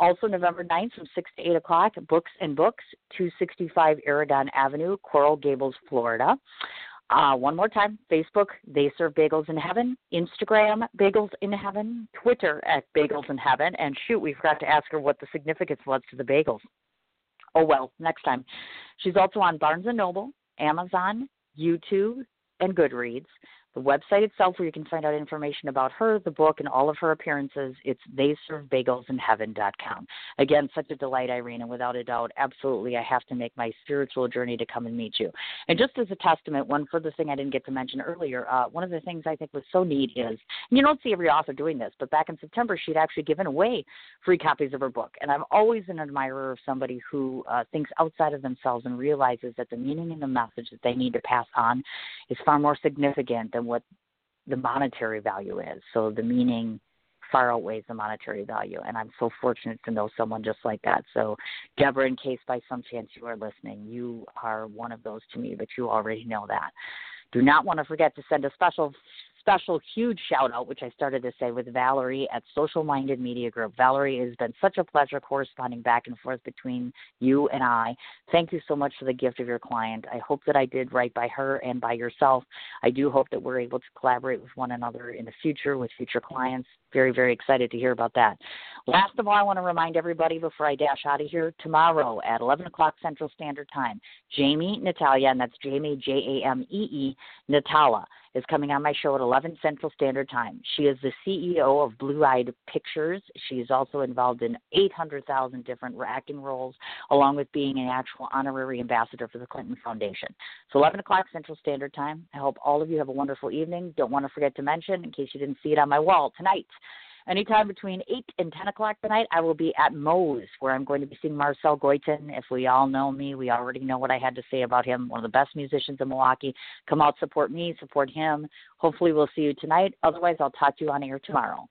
[SPEAKER 2] Also, November 9th from 6 to 8 o'clock, Books and Books, 265 Aragon Avenue, Coral Gables, Florida. Uh, one more time Facebook, They Serve Bagels in Heaven. Instagram, Bagels in Heaven. Twitter, at Bagels in Heaven. And shoot, we forgot to ask her what the significance was to the bagels. Oh, well, next time. She's also on Barnes & Noble, Amazon, YouTube, and Goodreads. The website itself, where you can find out information about her, the book, and all of her appearances, it's theyservebagelsinheaven.com. Again, such a delight, Irene, and without a doubt, absolutely, I have to make my spiritual journey to come and meet you. And just as a testament, one further thing I didn't get to mention earlier, uh, one of the things I think was so neat is, you don't see every author doing this, but back in September, she'd actually given away free copies of her book. And I'm always an admirer of somebody who uh, thinks outside of themselves and realizes that the meaning and the message that they need to pass on is far more significant than what the monetary value is. So the meaning far outweighs the monetary value. And I'm so fortunate to know someone just like that. So, Deborah, in case by some chance you are listening, you are one of those to me, but you already know that. Do not want to forget to send a special special huge shout out, which I started to say with Valerie at Social Minded Media Group. Valerie, it has been such a pleasure corresponding back and forth between you and I. Thank you so much for the gift of your client. I hope that I did right by her and by yourself. I do hope that we're able to collaborate with one another in the future with future clients. Very, very excited to hear about that. Last of all, I want to remind everybody before I dash out of here tomorrow at 11 o'clock Central Standard Time, Jamee Natalia, and that's Jamee, J A M E E, Natala is coming on my show at 11 Central Standard Time. She is the CEO of Blue Eyed Pictures. She's also involved in 800,000 different acting roles, along with being an actual honorary ambassador for the Clinton Foundation. So 11 o'clock Central Standard Time. I hope all of you have a wonderful evening. Don't want to forget to mention, in case you didn't see it on my wall, tonight anytime between 8 and 10 o'clock tonight, I will be at Moe's, where I'm going to be seeing Marcel Goitin. If we all know me, we already know what I had to say about him. One of the best musicians in Milwaukee. Come out, support me, support him. Hopefully, we'll see you tonight. Otherwise, I'll talk to you on air tomorrow.